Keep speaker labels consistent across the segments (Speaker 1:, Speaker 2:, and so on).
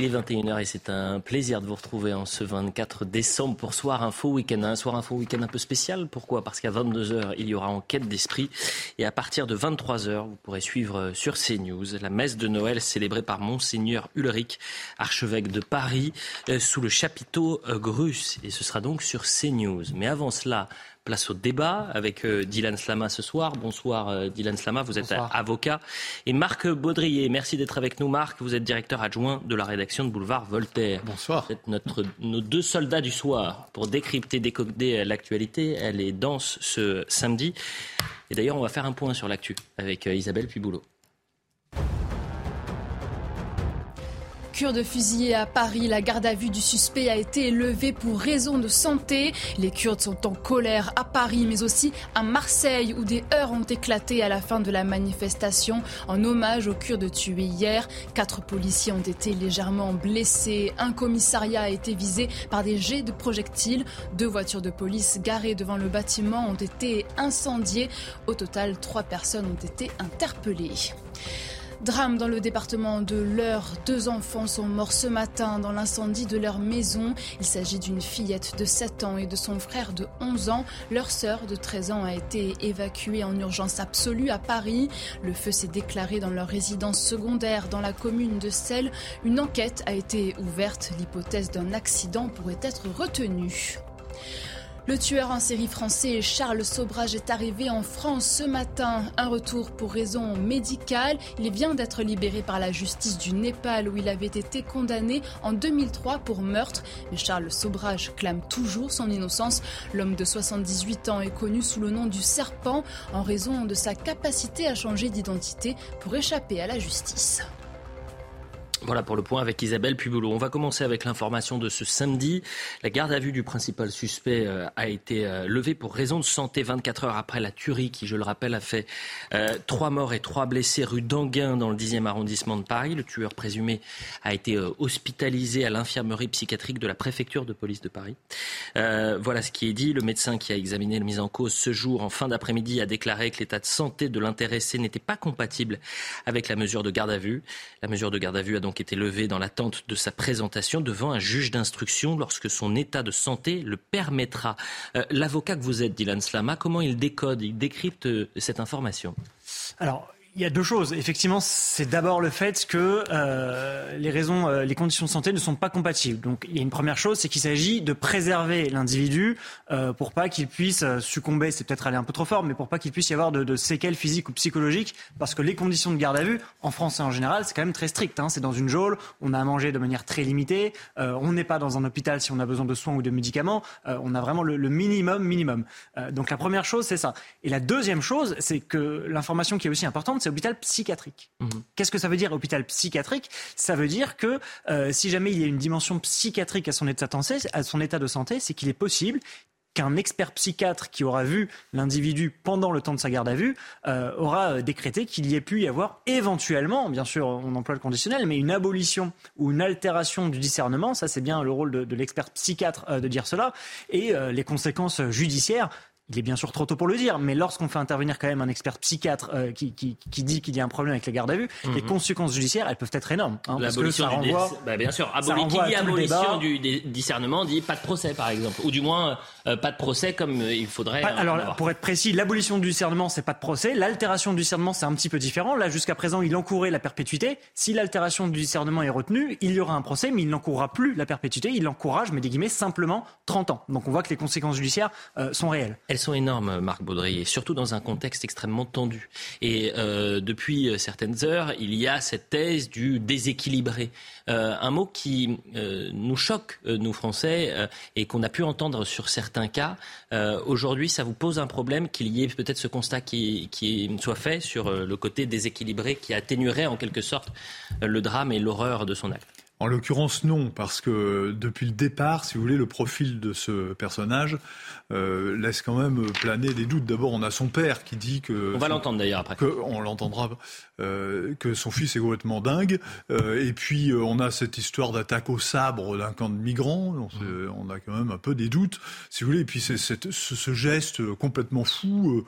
Speaker 1: Il est 21h et c'est un plaisir de vous retrouver en ce 24 décembre pour Soir Info Week-end. Un Soir Info Week-end un peu spécial. Pourquoi? Parce qu'à 22h, il y aura Enquête d'Esprit. Et à partir de 23h, vous pourrez suivre sur CNews la messe de Noël célébrée par Monseigneur Ulrich, archevêque de Paris, euh, sous le chapiteau euh, Grus. Et ce sera donc sur CNews. Mais avant cela, Place au débat avec euh, Dylan Slama ce soir. Bonsoir euh, Dylan Slama, vous êtes avocat. Et Marc Baudrier, merci d'être avec nous Marc. Vous êtes directeur adjoint de la rédaction de Boulevard Voltaire.
Speaker 2: Bonsoir.
Speaker 1: Vous êtes notre, nos deux soldats du soir pour décrypter, décoder l'actualité. Elle est dense ce samedi. Et d'ailleurs, on va faire un point sur l'actu avec euh, Isabelle Piboulot.
Speaker 3: Cure de fusillé à Paris, la garde à vue du suspect a été élevée pour raison de santé. Les Kurdes sont en colère à Paris, mais aussi à Marseille, où des heurts ont éclaté à la fin de la manifestation en hommage aux Kurdes tués hier. Quatre policiers ont été légèrement blessés. Un commissariat a été visé par des jets de projectiles. Deux voitures de police garées devant le bâtiment ont été incendiées. Au total, trois personnes ont été interpellées. Drame dans le département de l'Eure. Deux enfants sont morts ce matin dans l'incendie de leur maison. Il s'agit d'une fillette de 7 ans et de son frère de 11 ans. Leur sœur de 13 ans a été évacuée en urgence absolue à Paris. Le feu s'est déclaré dans leur résidence secondaire dans la commune de Celle. Une enquête a été ouverte. L'hypothèse d'un accident pourrait être retenue. Le tueur en série français Charles Sobrage est arrivé en France ce matin. Un retour pour raison médicale. Il vient d'être libéré par la justice du Népal où il avait été condamné en 2003 pour meurtre. Mais Charles Sobrage clame toujours son innocence. L'homme de 78 ans est connu sous le nom du Serpent en raison de sa capacité à changer d'identité pour échapper à la justice.
Speaker 1: Voilà pour le point avec Isabelle Puboulot. On va commencer avec l'information de ce samedi. La garde à vue du principal suspect euh, a été euh, levée pour raison de santé 24 heures après la tuerie qui, je le rappelle, a fait euh, trois morts et trois blessés rue d'Anguin dans le 10e arrondissement de Paris. Le tueur présumé a été hospitalisé à l'infirmerie psychiatrique de la préfecture de police de Paris. voilà ce qui est dit. Le médecin qui a examiné la mise en cause ce jour en fin d'après-midi a déclaré que l'état de santé de l'intéressé n'était pas compatible avec la mesure de garde à vue. La mesure de garde à vue a donc donc été levé dans l'attente de sa présentation devant un juge d'instruction lorsque son état de santé le permettra. Euh, l'avocat que vous êtes, Dylan Slama, comment il décode, il décrypte euh, cette information?
Speaker 4: Alors, il y a deux choses. Effectivement, c'est d'abord le fait que euh, les raisons, euh, les conditions de santé ne sont pas compatibles. Donc, il y a une première chose, c'est qu'il s'agit de préserver l'individu euh, pour pas qu'il puisse euh, succomber. C'est peut-être aller un peu trop fort, mais pour pas qu'il puisse y avoir de, séquelles physiques ou psychologiques, parce que les conditions de garde à vue, en France et en général, c'est quand même très strict. Hein. C'est dans une geôle, on a à manger de manière très limitée, on n'est pas dans un hôpital si on a besoin de soins ou de médicaments. On a vraiment le minimum, minimum. donc, la première chose, c'est ça. Et la deuxième chose, c'est que l'information qui est aussi importante c'est hôpital psychiatrique. Mmh. Qu'est-ce que ça veut dire hôpital psychiatrique? Ça veut dire que euh, si jamais il y a une dimension psychiatrique à son état de santé, à son état de santé, c'est qu'il est possible qu'un expert psychiatre qui aura vu l'individu pendant le temps de sa garde à vue euh, aura euh, décrété qu'il y ait pu y avoir éventuellement, bien sûr on emploie le conditionnel, mais une abolition ou une altération du discernement, ça c'est bien le rôle de, de l'expert psychiatre euh, de dire cela, et euh, les conséquences judiciaires il est bien sûr trop tôt pour le dire, mais lorsqu'on fait intervenir quand même un expert psychiatre euh, qui, qui, qui, dit qu'il y a un problème avec les gardes à vue, mm -hmm. les conséquences judiciaires, elles peuvent être énormes.
Speaker 1: Hein, L'abolition du renvoie, bah, bien sûr, aboli, qui dit abolition du discernement dit pas de procès, par exemple, ou du moins euh, pas de procès comme euh, il faudrait.
Speaker 4: Pas, alors, pour être précis, l'abolition du discernement, c'est pas de procès. L'altération du discernement, c'est un petit peu différent. Là, jusqu'à présent, il encourait la perpétuité. Si l'altération du discernement est retenue, il y aura un procès, mais il n'encourra plus la perpétuité. Il encourage, mais des guillemets, simplement 30 ans. Donc, on voit que les conséquences judiciaires euh, sont réelles.
Speaker 1: Elles sont énormes, Marc Baudry, surtout dans un contexte extrêmement tendu. Et euh, depuis certaines heures, il y a cette thèse du déséquilibré. Euh, un mot qui euh, nous choque, euh, nous Français, et qu'on a pu entendre sur certains cas. Aujourd'hui, ça vous pose un problème qu'il y ait peut-être ce constat qui, soit fait sur le côté déséquilibré qui atténuerait en quelque sorte le drame et l'horreur de son acte
Speaker 2: En l'occurrence, non, parce que depuis le départ, si vous voulez, le profil de ce personnage euh, laisse quand même planer des doutes. D'abord, on a son père qui dit que...
Speaker 1: On va l'entendre d'ailleurs après.
Speaker 2: Que, on l'entendra, euh, que son fils est complètement dingue. Euh, et puis, euh, on a cette histoire d'attaque au sabre d'un camp de migrants. On, on, a quand même un peu des doutes, si vous voulez. Et puis, c'est ce, ce, geste complètement fou.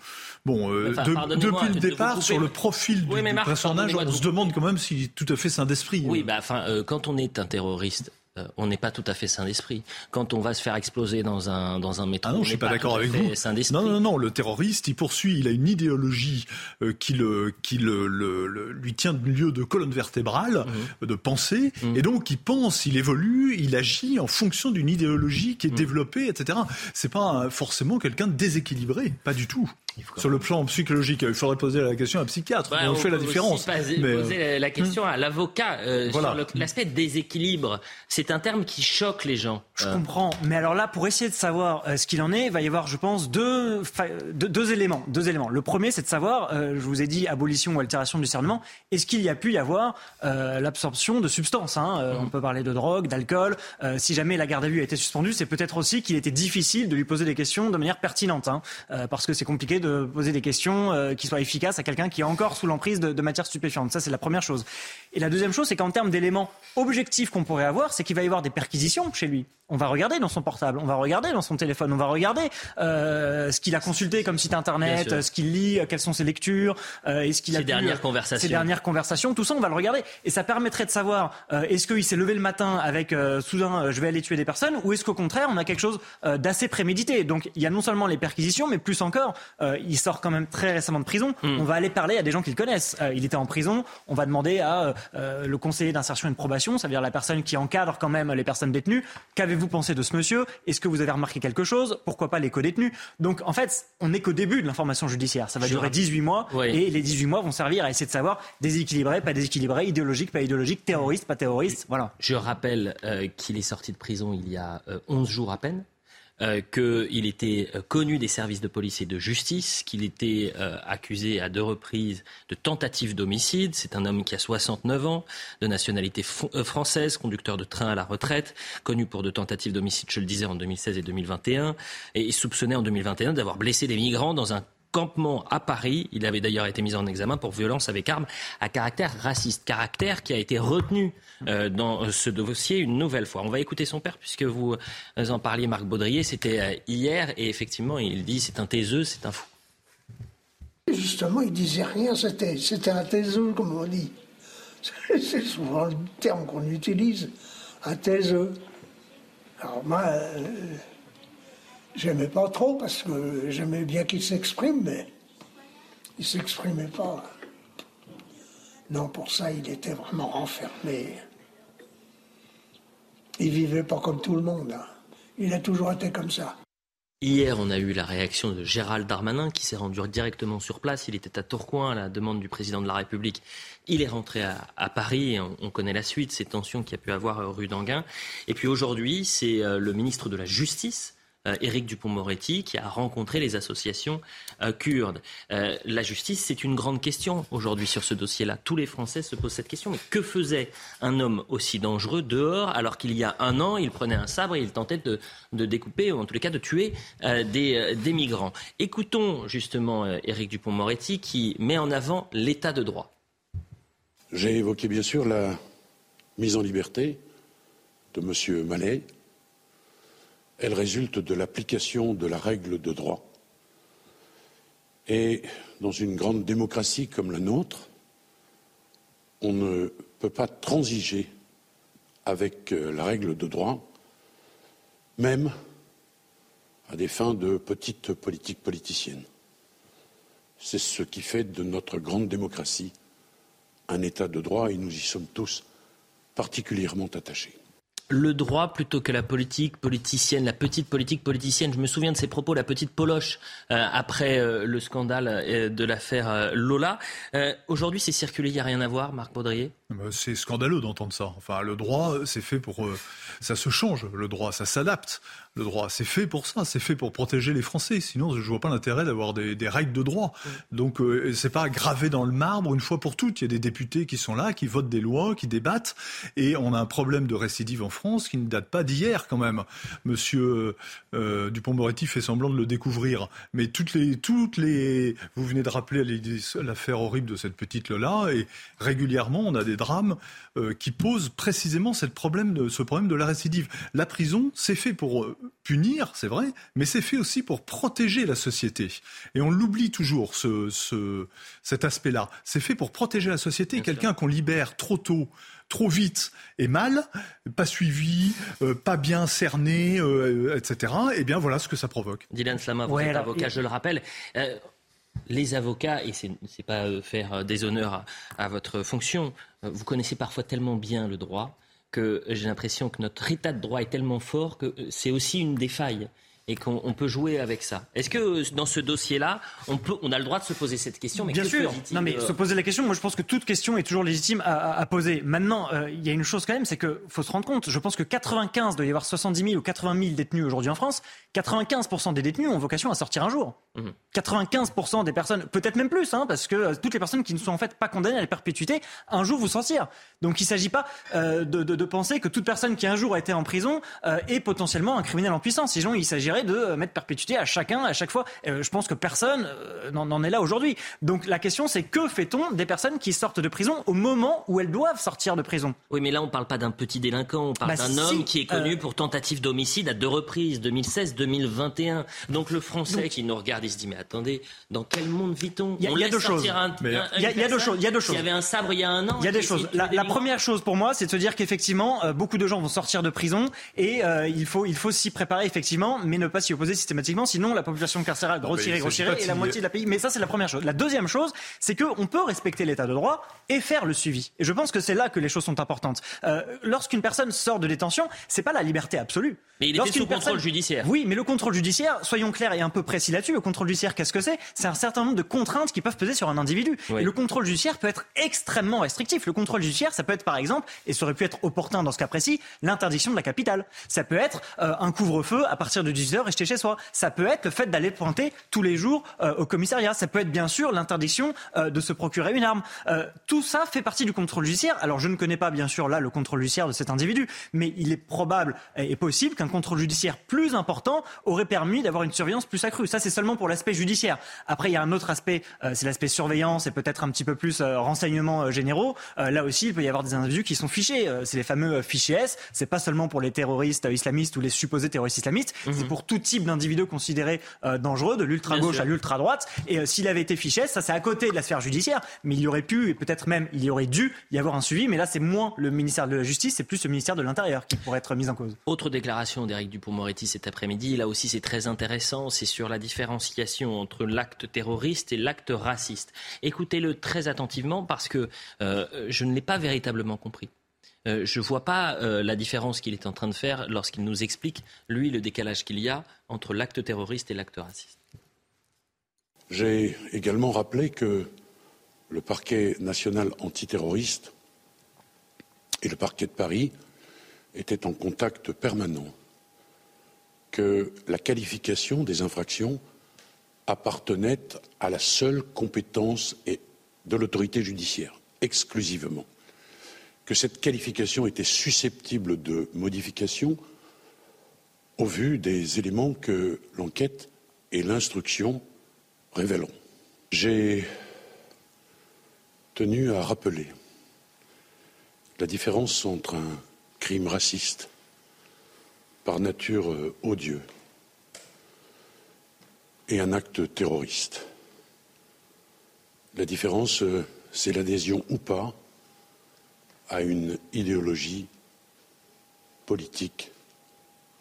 Speaker 2: bon, enfin, de, depuis le départ, sur le profil du, du personnage, on se demande quand même s'il est tout à fait sain d'esprit.
Speaker 1: Oui, bah, enfin, quand on est un terroriste, euh, on n'est pas tout à fait sain d'esprit. Quand on va se faire exploser dans un, dans un métro,
Speaker 2: ah non, je suis pas, d'accord avec vous. Non, non, non, le terroriste, il poursuit, il a une idéologie euh, qui, le, qui le, le, lui tient de lieu de colonne vertébrale, mmh. de pensée, mmh. et donc il pense, il évolue, il agit en fonction d'une idéologie qui est mmh. développée, etc. C'est pas forcément quelqu'un de déséquilibré, pas du tout. Sur le plan psychologique, il faudrait poser la question à un psychiatre. Bah, on, fait la différence.
Speaker 1: Aussi mais... poser la question à l'avocat euh, sur l'aspect déséquilibre. C'est un terme qui choque les gens.
Speaker 4: Je comprends, mais alors là, pour essayer de savoir euh, ce qu'il en est, il va y avoir, je pense, deux, deux, éléments. Deux éléments. Le premier, c'est de savoir, euh, je vous ai dit, abolition ou altération du discernement. Est-ce qu'il y a pu y avoir l'absorption de substances hein On peut parler de drogue, d'alcool. si jamais la garde à vue a été suspendue, c'est peut-être aussi qu'il était difficile de lui poser des questions de manière pertinente, hein, parce que c'est compliqué de poser des questions euh, qui soient efficaces à quelqu'un qui est encore sous l'emprise de, de matières stupéfiantes. Ça, c'est la première chose. Et la deuxième chose, c'est qu'en termes d'éléments objectifs qu'on pourrait avoir, c'est qu'il va y avoir des perquisitions chez lui. On va regarder dans son portable, on va regarder dans son téléphone, on va regarder euh, ce qu'il a consulté comme site internet, ce qu'il lit, quelles sont ses lectures,
Speaker 1: euh, est-ce qu'il a ses dernières
Speaker 4: euh,
Speaker 1: conversations,
Speaker 4: ses dernières conversations, tout ça on va le regarder et ça permettrait de savoir euh, est-ce qu'il s'est levé le matin avec euh, soudain je vais aller tuer des personnes ou est-ce qu'au contraire on a quelque chose d'assez prémédité. Donc il y a non seulement les perquisitions mais plus encore il sort quand même très récemment de prison. Hmm. On va aller parler à des gens qu'il connaissent. il était en prison, on va demander à euh, le conseiller d'insertion et de probation, ça veut dire la personne qui encadre quand même les personnes détenues. Qu'avez-vous pensé de ce monsieur? Est-ce que vous avez remarqué quelque chose? Pourquoi pas les co-détenus? Donc en fait, on n'est qu'au début de l'information judiciaire. Ça va durer 18 mois et les 18 mois vont servir à essayer de savoir déséquilibré, pas déséquilibré, idéologique, pas idéologique, terroriste, pas terroriste. Voilà.
Speaker 1: Je rappelle euh, qu'il est sorti de prison il y a 11 euh, jours à peine. Euh, qu'il était euh, connu des services de police et de justice, qu'il était euh, accusé à deux reprises de tentative d'homicide. C'est un homme qui a 69 ans, de nationalité française, conducteur de train à la retraite, connu pour de tentatives d'homicide, je le disais, en 2016 et 2021, et soupçonné en 2021 d'avoir blessé des migrants dans un campement à Paris. Il avait d'ailleurs été mis en examen pour violence avec arme à caractère raciste, caractère qui a été retenu euh, dans ce dossier une nouvelle fois. On va écouter son père puisque vous en parliez, Marc Baudrier. C'était euh, hier et effectivement, il dit c'est un taiseux, c'est un fou.
Speaker 5: Justement, il disait rien, c'était, c'était un taiseux, comme on dit. C'est souvent le terme qu'on utilise, un taiseux. Alors moi, euh, J'aimais pas trop parce que j'aimais bien qu'il s'exprime, mais il s'exprimait pas. Non, pour ça, il était vraiment renfermé. Il vivait pas comme tout le monde. Hein. Il a toujours été comme ça.
Speaker 1: Hier, on a eu la réaction de Gérald Darmanin qui s'est rendu directement sur place. Il était à Tourcoing à la demande du président de la République. Il est rentré à, Paris on, connaît la suite, ces tensions qu'il a pu avoir euh, rue d'Anguin. Et puis aujourd'hui, c'est euh, le ministre de la Justice Éric Dupont-Moretti, qui a rencontré les associations euh, kurdes. Euh, la justice, c'est une grande question aujourd'hui sur ce dossier-là. Tous les Français se posent cette question. Mais que faisait un homme aussi dangereux dehors alors qu'il y a un an, il prenait un sabre et il tentait de, découper, ou en tous les cas de tuer des, des, migrants Écoutons justement Éric Dupont-Moretti qui met en avant l'état de droit.
Speaker 6: J'ai évoqué bien sûr la mise en liberté de M. Mallet, elle résulte de l'application de la règle de droit. Et dans une grande démocratie comme la nôtre, on ne peut pas transiger avec euh, la règle de droit, même à des fins de petite politique politicienne. C'est ce qui fait de notre grande démocratie un État de droit et nous y sommes tous particulièrement attachés
Speaker 1: le droit plutôt que la politique politicienne, la petite politique politicienne. Je me souviens de ces propos, la petite poloche, euh, après euh, le scandale euh, de l'affaire Lola. Aujourd'hui, c'est circulé, il n'y a rien à voir, Marc Baudrier?
Speaker 2: Bah, C'est scandaleux d'entendre ça. Enfin, le droit, c'est fait pour... ça se change, le droit, ça s'adapte. Le droit, c'est fait pour ça, c'est fait pour protéger les Français. Sinon, je vois pas l'intérêt d'avoir des, règles de droit. Donc, euh, c'est pas gravé dans le marbre une fois pour toutes. Il y a des députés qui sont là, qui votent des lois, qui débattent, et on a un problème de récidive en France qui ne date pas d'hier quand même. Monsieur euh, Dupont-Moretti fait semblant de le découvrir, mais toutes les, toutes les, vous venez de rappeler l'affaire horrible de cette petite Lola, et régulièrement on a des drames euh, qui posent précisément ce problème de, ce problème de la récidive. La prison, c'est fait pour euh, punir, c'est vrai, mais c'est fait aussi pour protéger la société. Et on l'oublie toujours, ce, ce, cet aspect-là. C'est fait pour protéger la société. Quelqu'un qu'on libère trop tôt, trop vite et mal, pas suivi, euh, pas bien cerné, etc. Et eh bien voilà ce que ça provoque.
Speaker 1: Dylan Slama, vous êtes avocat, je le rappelle les avocats, et ce n'est pas euh, faire euh, des honneurs à, votre fonction, euh, vous connaissez parfois tellement bien le droit que j'ai l'impression que notre état de droit est tellement fort que c'est aussi une des failles et qu'on peut jouer avec ça. Est-ce que dans ce dossier-là, on, peut, on a le droit de se poser cette question
Speaker 4: mais Bien sûr. Non, mais se poser la question, moi je pense que toute question est toujours légitime à, poser. Maintenant, il y a une chose quand même, c'est qu'il faut se rendre compte. Je pense que 95, doit y avoir 70 000 ou 80 000 détenus aujourd'hui en France. 95% des détenus ont vocation à sortir un jour. 95% mhm. des personnes, peut-être même plus, hein, parce que euh, toutes les personnes qui ne sont en fait pas condamnées à la perpétuité, un jour vous sortir. Donc il ne s'agit pas euh, de, de, de, penser que toute personne qui un jour a été en prison euh, est potentiellement un criminel en puissance. Sinon, il s'agirait de mettre perpétuité à chacun, à chaque fois. je pense que personne n'en est là aujourd'hui. Donc la question, c'est que fait-on des personnes qui sortent de prison au moment où elles doivent sortir de prison?
Speaker 1: Oui, mais là, on ne parle pas d'un petit délinquant, on parle bah, d'un homme qui est connu pour tentative d'homicide à deux reprises, 2016, 2021. Donc le Français qui nous regarde, il se dit mais attendez, dans quel monde vit-on?
Speaker 4: Il y, a deux choses. Il y, a deux choses. Il y a deux choses.
Speaker 1: Il y avait un sabre il y a un an.
Speaker 4: Il y a des choses. La, première chose pour moi, c'est de se dire qu'effectivement, euh, beaucoup de gens vont sortir de prison et euh, il faut il faut s'y préparer effectivement, mais ne pas s'y opposer systématiquement. Sinon, la population carcérale grossirait, grossirait et la moitié de la pays. Mais ça, c'est la première chose. La deuxième chose, c'est qu'on peut respecter l'état de droit et faire le suivi. Et je pense que c'est là que les choses sont importantes. Euh, lorsqu'une personne sort de détention, c'est pas la liberté absolue.
Speaker 1: Mais il était sous contrôle judiciaire.
Speaker 4: Oui, mais le contrôle judiciaire, soyons clairs et un peu précis là-dessus, le contrôle judiciaire, qu'est-ce que c'est? C'est un certain nombre de contraintes qui peuvent peser sur un individu. Et le contrôle judiciaire peut être extrêmement restrictif. Le contrôle judiciaire, ça peut être par exemple, et ça aurait pu être opportun dans ce cas précis, l'interdiction de la capitale. Ça peut être euh, un couvre-feu à partir de 18h rester chez soi. Ça peut être le fait d'aller pointer tous les jours euh, au commissariat. Ça peut être bien sûr l'interdiction euh, de se procurer une arme. tout ça fait partie du contrôle judiciaire. Alors je ne connais pas bien sûr là le contrôle judiciaire de cet individu, mais il est probable et possible qu'un contrôle judiciaire plus important aurait permis d'avoir une surveillance plus accrue. Ça, c'est seulement pour l'aspect judiciaire. Après, il y a un autre aspect, euh, c'est l'aspect surveillance et peut-être un petit peu plus euh, renseignements euh, généraux. là aussi, il peut y avoir des individus qui sont fichés. c'est les fameux fichiers S. C'est pas seulement pour les terroristes islamistes ou les supposés terroristes islamistes. C'est mhm. Pour tout type d'individus considérés dangereux, de l'ultra gauche à l'ultra droite. Et s'il avait été fiché ça c'est à côté de la sphère judiciaire, mais il y aurait pu et peut-être même il y aurait dû y avoir un suivi. Mais là, c'est moins le ministère de la Justice, c'est plus le ministère de l'Intérieur qui pourrait être mis en cause.
Speaker 1: Autre déclaration d'Éric Dupond-Moretti cet après-midi. Là aussi, c'est très intéressant. C'est sur la différenciation entre l'acte terroriste et l'acte raciste. Écoutez-le très attentivement parce que euh, je ne l'ai pas véritablement compris. Euh, je ne vois pas euh, la différence qu'il est en train de faire lorsqu'il nous explique, lui, le décalage qu'il y a entre l'acte terroriste et l'acte raciste.
Speaker 6: J'ai également rappelé que le parquet national antiterroriste et le parquet de Paris étaient en contact permanent que la qualification des infractions appartenait à la seule compétence de l'autorité judiciaire, exclusivement, que cette qualification était susceptible de modification au vu des éléments que l'enquête et l'instruction révéleront. J'ai tenu à rappeler la différence entre un crime raciste par nature euh, odieux et un acte terroriste. La différence, euh, c'est l'adhésion ou pas à une idéologie politique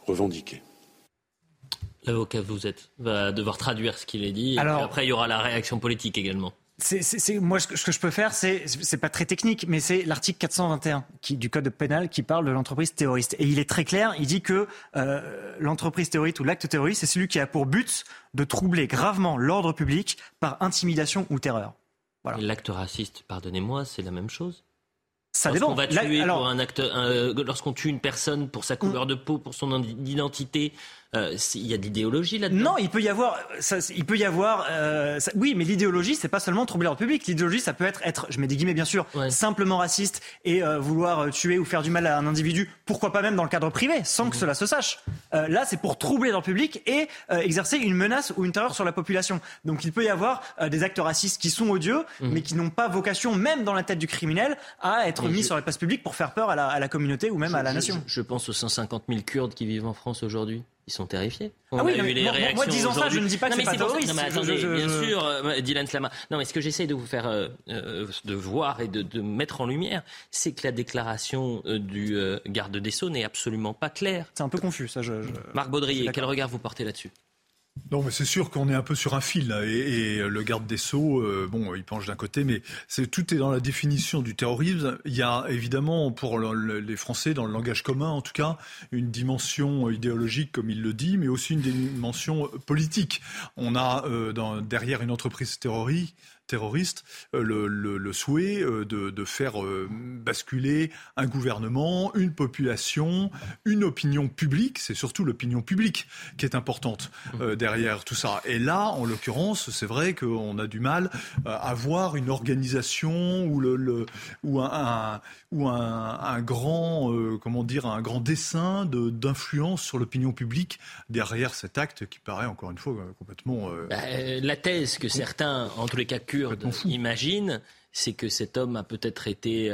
Speaker 6: revendiquée.
Speaker 1: L'avocat vous êtes va devoir traduire ce qu'il a dit. Alors, après, il y aura la réaction politique également
Speaker 4: c'est, moi, ce que, je peux faire, c'est, c'est pas très technique, mais c'est l'article 421 qui, du code pénal qui parle de l'entreprise terroriste. Et il est très clair, il dit que euh, l'entreprise terroriste ou l'acte terroriste, c'est celui qui a pour but de troubler gravement l'ordre public par intimidation ou terreur.
Speaker 1: Voilà. Et l'acte raciste, pardonnez-moi, c'est la même chose
Speaker 4: ça dépend.
Speaker 1: Va tuer pour un acte, lorsqu'on tue une personne pour sa couleur de peau, pour son identité, Euh, il y a de l'idéologie là-dedans.
Speaker 4: Non, il peut y avoir, ça, il peut y avoir, euh, oui, mais l'idéologie, c'est pas seulement troubler l'ordre public. L'idéologie, ça peut être, être, je mets des guillemets bien sûr, simplement raciste et euh, vouloir tuer ou faire du mal à un individu. Pourquoi pas même dans le cadre privé, sans que mmh. cela se sache. là, c'est pour troubler l'ordre public et exercer une menace ou une terreur sur la population. Donc, il peut y avoir des actes racistes qui sont odieux, mmh. mais qui n'ont pas vocation, même dans la tête du criminel, à être mis sur l'espace public pour faire peur à la, communauté ou même à la nation.
Speaker 1: Je, je pense aux 150 000 Kurdes qui vivent en France aujourd'hui ils sont terrifiés.
Speaker 4: ah oui, moi, disant ça, je ne dis pas que c'est pas terroriste.
Speaker 1: Non, mais attendez, bien sûr, euh, Dylan Slama. Non, mais ce que j'essaie de vous faire euh, euh, de voir et de, de, mettre en lumière, c'est que la déclaration du garde des Sceaux n'est absolument pas claire.
Speaker 4: C'est un peu confus, ça. Je,
Speaker 1: Marc Baudrier, quel regard vous portez là-dessus?
Speaker 2: Non, mais c'est sûr qu'on est un peu sur un fil et, le garde des sceaux, euh, bon, il penche d'un côté, mais c'est tout est dans la définition du terrorisme. Il y a évidemment pour les Français, dans le langage commun en tout cas, une dimension idéologique comme il le dit, mais aussi une dimension politique. On a euh, derrière une entreprise terroriste terroriste euh, le, le, souhait euh, de, de, faire euh, basculer un gouvernement, une population, une opinion publique. C'est surtout l'opinion publique qui est importante derrière tout ça. Et là, en l'occurrence, c'est vrai qu'on a du mal à voir une organisation ou, le, le ou un, ou un, un grand, comment dire, un grand dessin d'influence sur l'opinion publique derrière cet acte qui paraît encore une fois complètement.
Speaker 1: Bah, la thèse que certains, en tous les cas imagine, c'est que cet homme a peut-être été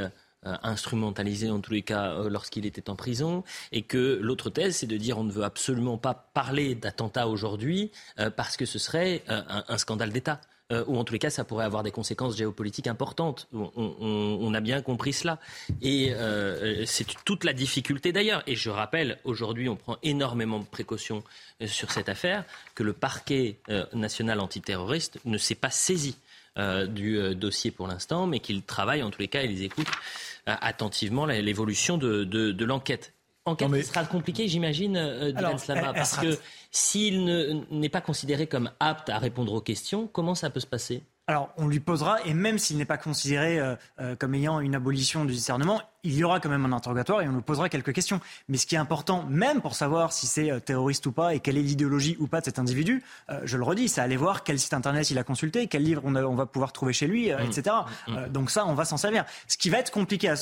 Speaker 1: euh, instrumentalisé en tous les cas euh, lorsqu'il était en prison et que l'autre thèse c'est de dire on ne veut absolument pas parler d'attentat aujourd'hui euh, parce que ce serait un, scandale d'État. ou en tous les cas, ça pourrait avoir des conséquences géopolitiques importantes. On, a bien compris cela. Et c'est toute la difficulté d'ailleurs. Et je rappelle, aujourd'hui, on prend énormément de précautions sur cette affaire, que le parquet national antiterroriste ne s'est pas saisi du euh, dossier pour l'instant, mais qu'ils travaillent en tous les cas et ils écoutent euh, attentivement l'évolution de, de, l'enquête. Enquête qui sera compliquée, j'imagine, Dylan Slama, parce que s'il n'est pas considéré comme apte à répondre aux questions, comment ça peut se passer?
Speaker 4: Alors, on lui posera, et même s'il n'est pas considéré euh, euh, comme ayant une abolition du discernement, il y aura quand même un interrogatoire et on lui posera quelques questions. Mais ce qui est important, même pour savoir si c'est euh, terroriste ou pas et quelle est l'idéologie ou pas de cet individu, je le redis, c'est aller voir quel site internet il a consulté, quel livre on, va pouvoir trouver chez lui, mmh. etc. Mmh. donc ça, on va s'en servir. Ce qui va être compliqué à,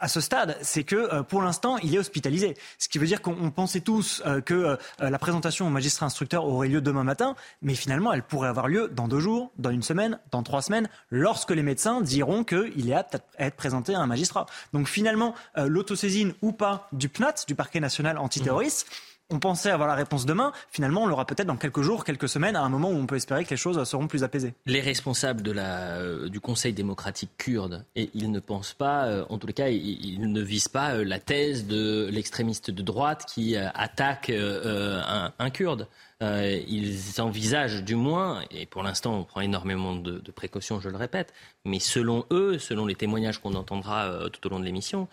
Speaker 4: à ce stade, c'est que euh, pour l'instant, il est hospitalisé. Ce qui veut dire qu'on pensait tous euh, que euh, la présentation au magistrat instructeur aurait lieu demain matin, mais finalement, elle pourrait avoir lieu dans deux jours, dans une semaine, dans trois semaines, lorsque les médecins diront qu'il est apte à être présenté à un magistrat. Donc finalement, l'autosaisine ou pas du PNAT, du parquet national antiterroriste, on pensait avoir la réponse demain. Finalement, on l'aura peut-être dans quelques jours, quelques semaines, à un moment où on peut espérer que les choses seront plus apaisées.
Speaker 1: Les responsables euh, du Conseil démocratique kurde, et ils ne pensent pas, euh, en tous les cas, ils, ne visent pas euh, la thèse de l'extrémiste de droite qui attaque un, kurde. ils envisagent du moins, et pour l'instant on prend énormément de, précautions, je le répète, mais selon eux, selon les témoignages qu'on entendra tout au long de l'émission,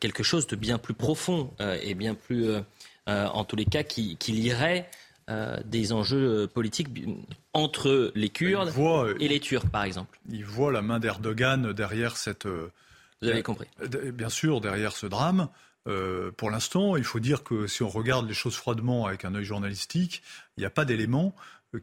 Speaker 1: quelque chose de bien plus profond et bien plus en tous les cas, qui, qui lirait euh, des enjeux euh, politiques entre les Kurdes et les Turcs, par exemple.
Speaker 2: Il voit la main d'Erdogan derrière cette.
Speaker 1: Vous avez compris.
Speaker 2: Bien sûr, derrière ce drame. pour l'instant, il faut dire que si on regarde les choses froidement avec un œil journalistique, il n'y a pas d'éléments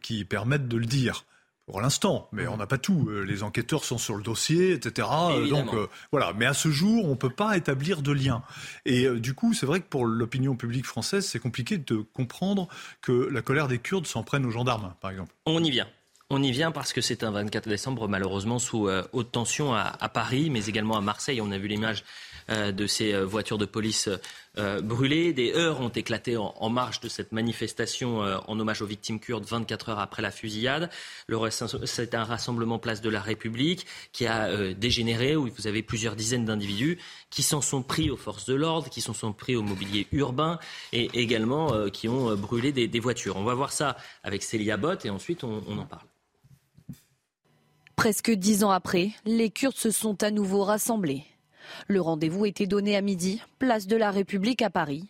Speaker 2: qui permettent de le dire pour l'instant, mais on n'a pas tout. Euh, les enquêteurs sont sur le dossier, etc. Euh, donc euh, voilà. Mais à ce jour, on ne peut pas établir de lien. Et du coup, c'est vrai que pour l'opinion publique française, c'est compliqué de comprendre que la colère des Kurdes s'en prenne aux gendarmes, par exemple.
Speaker 1: On y vient. On y vient parce que c'est un 24 décembre malheureusement sous haute tension à, à, Paris, mais également à Marseille. On a vu l'image de ces euh, voitures de police euh, brûlées. Des heurts ont éclaté en, marge de cette manifestation en hommage aux victimes kurdes 24 heures après la fusillade. C'est un rassemblement place de la République qui a dégénéré, où vous avez plusieurs dizaines d'individus qui s'en sont pris aux forces de l'ordre, qui s'en sont pris au mobilier urbain et également qui ont brûlé des, voitures. On va voir ça avec Célia Bott et ensuite on en parle.
Speaker 7: Presque dix ans après, les Kurdes se sont à nouveau rassemblés. Le rendez-vous était donné à midi, place de la République à Paris.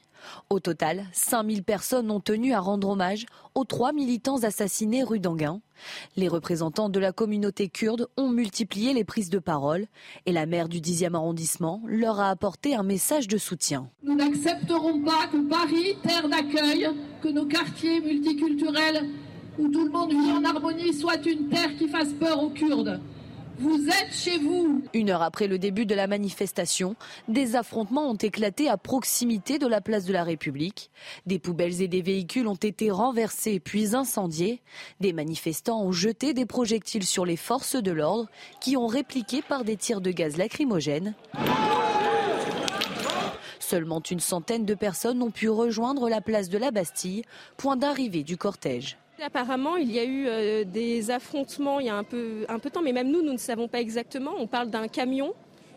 Speaker 7: Au total, 5000 personnes ont tenu à rendre hommage aux trois militants assassinés rue d'Anguin. Les représentants de la communauté kurde ont multiplié les prises de parole et la maire du 10e arrondissement leur a apporté un message de soutien.
Speaker 8: Nous n'accepterons pas que Paris, terre d'accueil, que nos quartiers multiculturels où tout le monde vit en harmonie soit une terre qui fasse peur aux Kurdes. Vous êtes chez vous.
Speaker 7: Une heure après le début de la manifestation, des affrontements ont éclaté à proximité de la place de la République. Des poubelles et des véhicules ont été renversés puis incendiés. Des manifestants ont jeté des projectiles sur les forces de l'ordre qui ont répliqué par des tirs de gaz lacrymogène. Seulement une centaine de personnes ont pu rejoindre la place de la Bastille, point d'arrivée du cortège.
Speaker 9: Apparemment, il y a eu euh, des affrontements il y a un peu, un peu de temps, mais même nous, nous ne savons pas exactement. On parle d'un camion,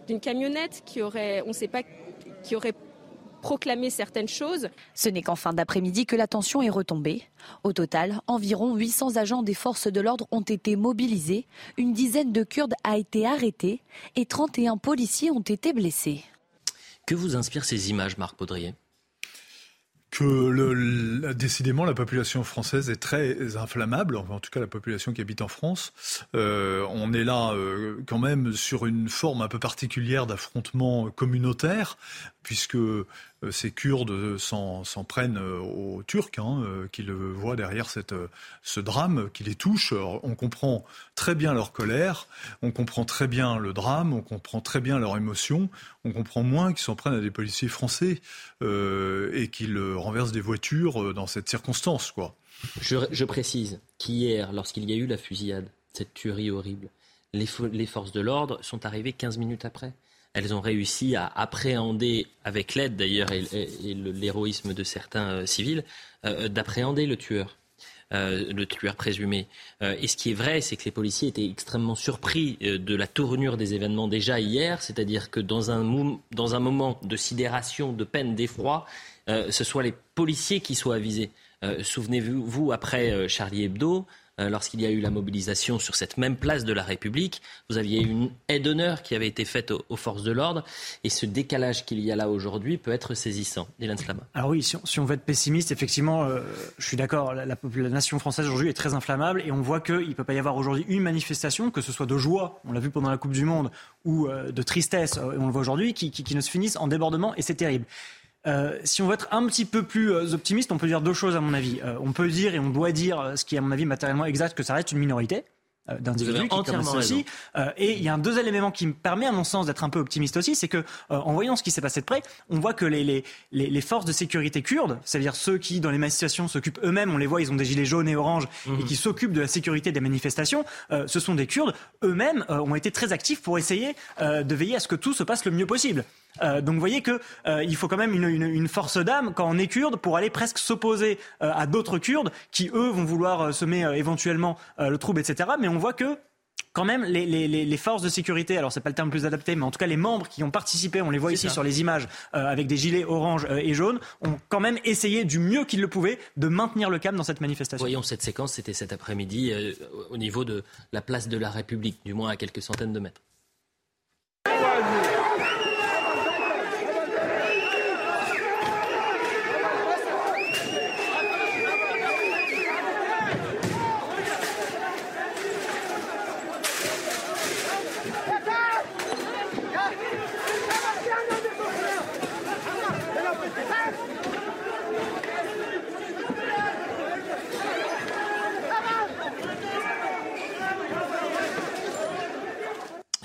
Speaker 9: d'une camionnette qui aurait, on ne sait pas, qui aurait proclamé certaines choses.
Speaker 7: Ce n'est qu'en fin d'après-midi que la tension est retombée. Au total, environ 800 agents des forces de l'ordre ont été mobilisés, une dizaine de Kurdes a été arrêtés et 31 policiers ont été blessés.
Speaker 1: Que vous inspirent ces images, Marc Baudrier?
Speaker 2: Que le, décidément la population française est très inflammable, en tout cas la population qui habite en France. Euh, on est là euh, quand même sur une forme un peu particulière d'affrontement communautaire, puisque euh, ces Kurdes s'en prennent euh, aux Turcs, hein, euh, qui le voient derrière cette, ce drame, qui les touche. on comprend très bien leur colère, on comprend très bien le drame, on comprend très bien leur émotion, on comprend moins qu'ils s'en prennent à des policiers français et qu'ils renversent des voitures dans cette circonstance. Quoi.
Speaker 1: Je, précise qu'hier, lorsqu'il y a eu la fusillade, cette tuerie horrible, les forces de l'ordre sont arrivées 15 minutes après elles ont réussi à appréhender, avec l'aide d'ailleurs et, l'héroïsme de certains euh, civils, euh, d'appréhender le tueur. Euh, le tueur présumé. et ce qui est vrai, c'est que les policiers étaient extrêmement surpris de la tournure des événements déjà hier, c'est-à-dire que dans un, moment de sidération, de peine, d'effroi, ce soit les policiers qui soient avisés. Souvenez-vous, vous, après Charlie Hebdo, euh, lorsqu'il y a eu la mobilisation sur cette même place de la République. Vous aviez une aide d'honneur qui avait été faite aux, forces de l'ordre. Et ce décalage qu'il y a là aujourd'hui peut être saisissant. Dylan Slama.
Speaker 4: Alors oui, si on, veut être pessimiste, effectivement, euh, je suis d'accord, la, nation française aujourd'hui est très inflammable et on voit qu'il ne peut pas y avoir aujourd'hui une manifestation, que ce soit de joie, on l'a vu pendant la Coupe du Monde, ou euh, de tristesse, on le voit aujourd'hui, qui, qui ne se finisse en débordement et c'est terrible. Euh, si on veut être un petit peu plus euh, optimiste, on peut dire deux choses à mon avis. Euh, on peut dire et on doit dire, ce qui est à mon avis matériellement exact, que ça reste une minorité d'individus qui commencent aussi. et il y a un deuxième élément qui me permet, à mon sens, d'être un peu optimiste aussi, c'est que en voyant ce qui s'est passé de près, on voit que les, les, les, forces de sécurité kurdes, c'est-à-dire ceux qui, dans les manifestations, s'occupent eux-mêmes, on les voit, ils ont des gilets jaunes et oranges, et mhm. qui s'occupent de la sécurité des manifestations, ce sont des Kurdes, eux-mêmes ont été très actifs pour essayer de veiller à ce que tout se passe le mieux possible. Euh, donc vous voyez qu'il euh, faut quand même une, force d'âme quand on est kurde pour aller presque s'opposer euh, à d'autres Kurdes qui eux vont vouloir semer éventuellement le trouble, etc. Mais on voit que quand même, les, forces de sécurité, alors c'est pas le terme plus adapté, mais en tout cas les membres qui ont participé, on les voit ici sur les images avec des gilets orange et jaunes, ont quand même essayé du mieux qu'ils le pouvaient de maintenir le calme dans cette manifestation.
Speaker 1: Voyons cette séquence, c'était cet après-midi au niveau de la place de la République, du moins à quelques centaines de mètres.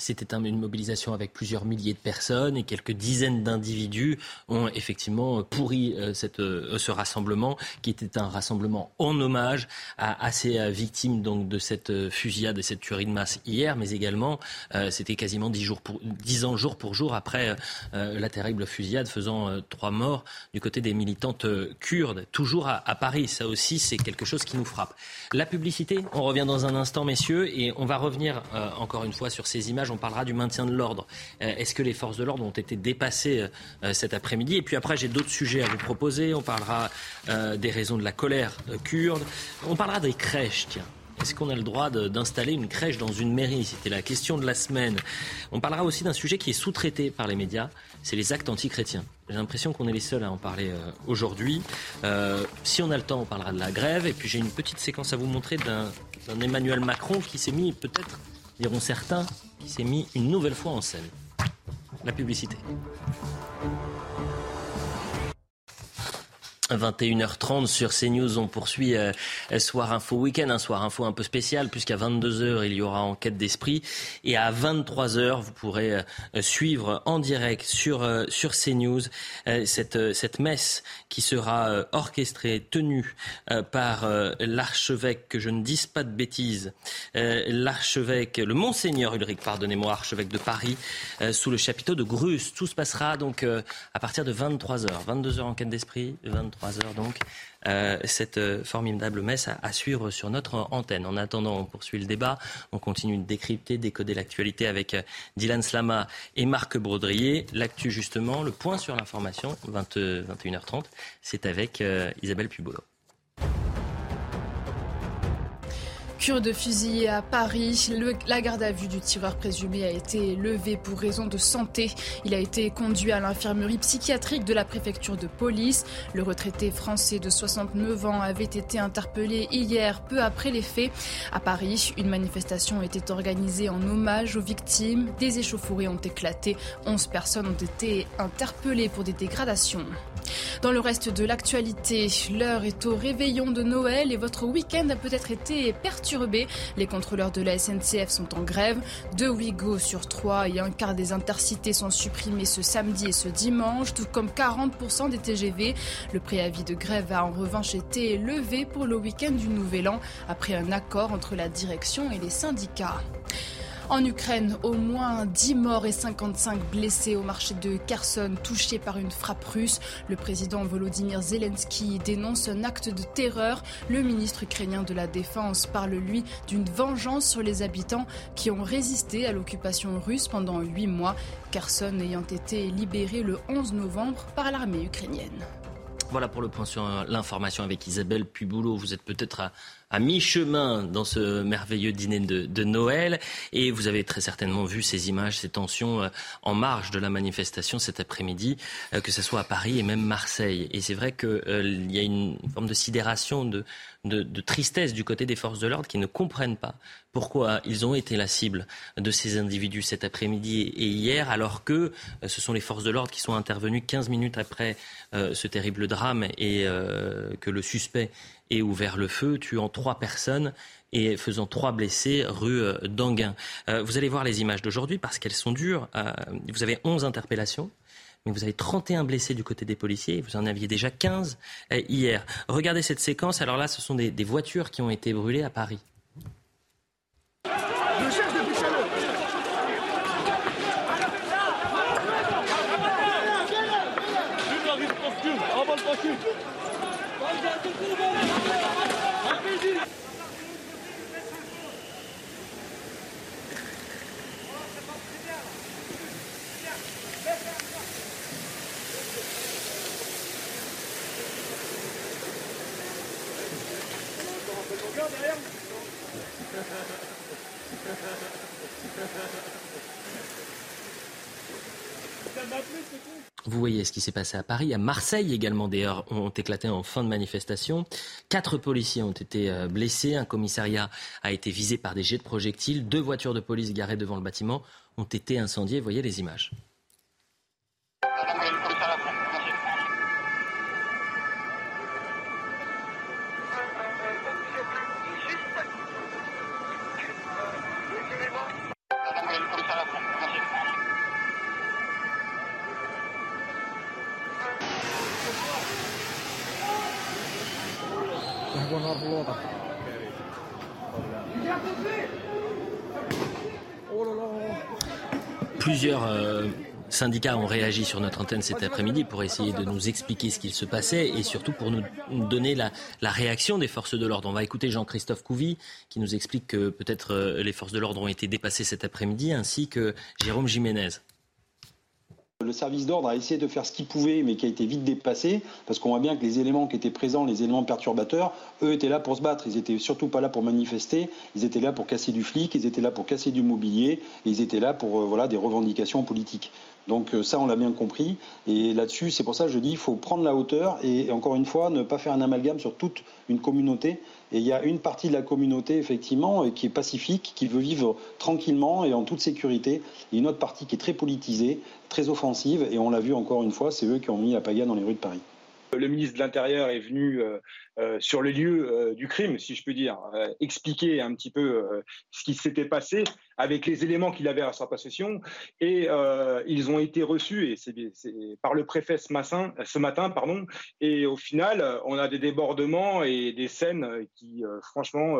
Speaker 1: C'était une mobilisation avec plusieurs milliers de personnes et quelques dizaines d'individus ont effectivement pourri euh, cette, euh, ce rassemblement, qui était un rassemblement en hommage à, ces euh, victimes donc de cette fusillade et cette tuerie de masse hier, mais également c'était quasiment dix jours pour dix ans jour pour jour après la terrible fusillade faisant trois morts du côté des militantes kurdes, toujours à Paris. Ça aussi, c'est quelque chose qui nous frappe. La publicité, on revient dans un instant, messieurs, et on va revenir encore une fois sur ces images on parlera du maintien de l'ordre. Euh, est-ce que les forces de l'ordre ont été dépassées euh, cet après-midi? Et puis après, j'ai d'autres sujets à vous proposer. On parlera euh, des raisons de la colère kurde. On parlera des crèches, tiens. Est-ce qu'on a le droit d'installer une crèche dans une mairie? C'était la question de la semaine. On parlera aussi d'un sujet qui est sous-traité par les médias, c'est les actes antichrétiens. J'ai l'impression qu'on est les seuls à en parler euh, aujourd'hui. Euh, si on a le temps, on parlera de la grève. Et puis j'ai une petite séquence à vous montrer d'un Emmanuel Macron qui s'est mis, peut-être, diront certains, qui s'est mis une nouvelle fois en scène. La publicité. 21h30 sur CNews, on poursuit euh, Soir Info Week-end, un Soir Info un peu spécial, puisqu'à 22h, il y aura Enquête d'Esprit. Et à 23h, vous pourrez euh, suivre en direct sur, euh, sur CNews cette, cette messe qui sera orchestrée, tenue par l'archevêque, que je ne dise pas de bêtises, l'archevêque, le Monseigneur Ulrich, pardonnez-moi, archevêque de Paris, sous le chapiteau de Grus. Tout se passera donc à partir de 23h. 22h Enquête d'Esprit, 23 heures donc, euh, cette euh, formidable messe à, suivre sur notre antenne. En attendant, on poursuit le débat, on continue de décrypter, décoder l'actualité avec euh, Dylan Slama et Marc Brodrier. L'actu justement, le point sur l'information, 21h30, c'est avec Isabelle Pubolo.
Speaker 3: Cure de fusillés à Paris. la garde à vue du tireur présumé a été levée pour raison de santé. Il a été conduit à l'infirmerie psychiatrique de la préfecture de police. Le retraité français de 69 ans avait été interpellé hier, peu après les faits. À Paris, une manifestation était organisée en hommage aux victimes. Des échauffourées ont éclaté. 11 personnes ont été interpellées pour des dégradations. Dans le reste de l'actualité, l'heure est au réveillon de Noël et votre week-end a peut-être été perturbé. Les contrôleurs de la SNCF sont en grève. Deux Ouigo sur trois et un quart des intercités sont supprimés ce samedi et ce dimanche, tout comme 40% des TGV. Le préavis de grève a en revanche été levé pour le week-end du Nouvel An après un accord entre la direction et les syndicats. En Ukraine, au moins 10 morts et 55 blessés au marché de Kherson, touchés par une frappe russe. Le président Volodymyr Zelensky dénonce un acte de terreur. Le ministre ukrainien de la Défense parle, lui, d'une vengeance sur les habitants qui ont résisté à l'occupation russe pendant 8 mois. Kherson ayant été libéré le 11 novembre par l'armée ukrainienne.
Speaker 1: Voilà pour le point sur l'information avec Isabelle Puboulot. Vous êtes peut-être à à mi-chemin dans ce merveilleux dîner de, Noël. Et vous avez très certainement vu ces images, ces tensions euh, en marge de la manifestation cet après-midi, euh, que ce soit à Paris et même Marseille. Et c'est vrai qu'il euh, y a une forme de sidération, de, de, tristesse du côté des forces de l'ordre qui ne comprennent pas pourquoi ils ont été la cible de ces individus cet après-midi et hier, alors que ce sont les forces de l'ordre qui sont intervenues 15 minutes après ce terrible drame et que le suspect et ouvert le feu, tuant trois personnes et faisant trois blessés rue euh, d'Anguin. Euh, vous allez voir les images d'aujourd'hui parce qu'elles sont dures. Euh, vous avez 11 interpellations. Mais vous avez 31 blessés du côté des policiers, vous en aviez déjà 15 hier. Regardez cette séquence, alors là ce sont des, des voitures qui ont été brûlées à Paris. Vous voyez ce qui s'est passé à Paris, à Marseille également d'ailleurs ont éclaté en fin de manifestation. Quatre policiers ont été euh, blessés, un commissariat a été visé par des jets de projectiles, deux voitures de police garées devant le bâtiment ont été incendiées. Voyez les images. Syndicats ont réagi sur notre antenne cet après-midi pour essayer de nous expliquer ce qu'il se passait et surtout pour nous donner la, réaction des forces de l'ordre. On va écouter Jean-Christophe Couvi qui nous explique que peut-être euh, les forces de l'ordre ont été dépassées cet après-midi ainsi que Jérôme Jiménez.
Speaker 10: Le service d'ordre a essayé de faire ce qu'il pouvait, mais qui a été vite dépassé, parce qu'on voit bien que les éléments qui étaient présents, les éléments perturbateurs, eux étaient là pour se battre. Ils étaient surtout pas là pour manifester. Ils étaient là pour casser du flic. Ils étaient là pour casser du mobilier. Et ils étaient là pour voilà des revendications politiques. Donc ça, on l'a bien compris. Et là-dessus, c'est pour ça que je dis, il faut prendre la hauteur et, encore une fois, ne pas faire un amalgame sur toute une communauté. Et il y a une partie de la communauté, effectivement, qui est pacifique, qui veut vivre tranquillement et en toute sécurité. Et une autre partie qui est très politisée, très offensive. Et on l'a vu encore une fois, c'est eux qui ont mis la pagaille dans les rues de Paris.
Speaker 11: Le ministre de l'Intérieur est venu euh, euh, sur le lieu euh, du crime, si je peux dire, expliquer un petit peu ce qui s'était passé avec les éléments qu'il avait à sa possession. Et ils ont été reçus et c'est, par le préfet ce matin, ce matin. Pardon, et au final, on a des débordements et des scènes qui, franchement,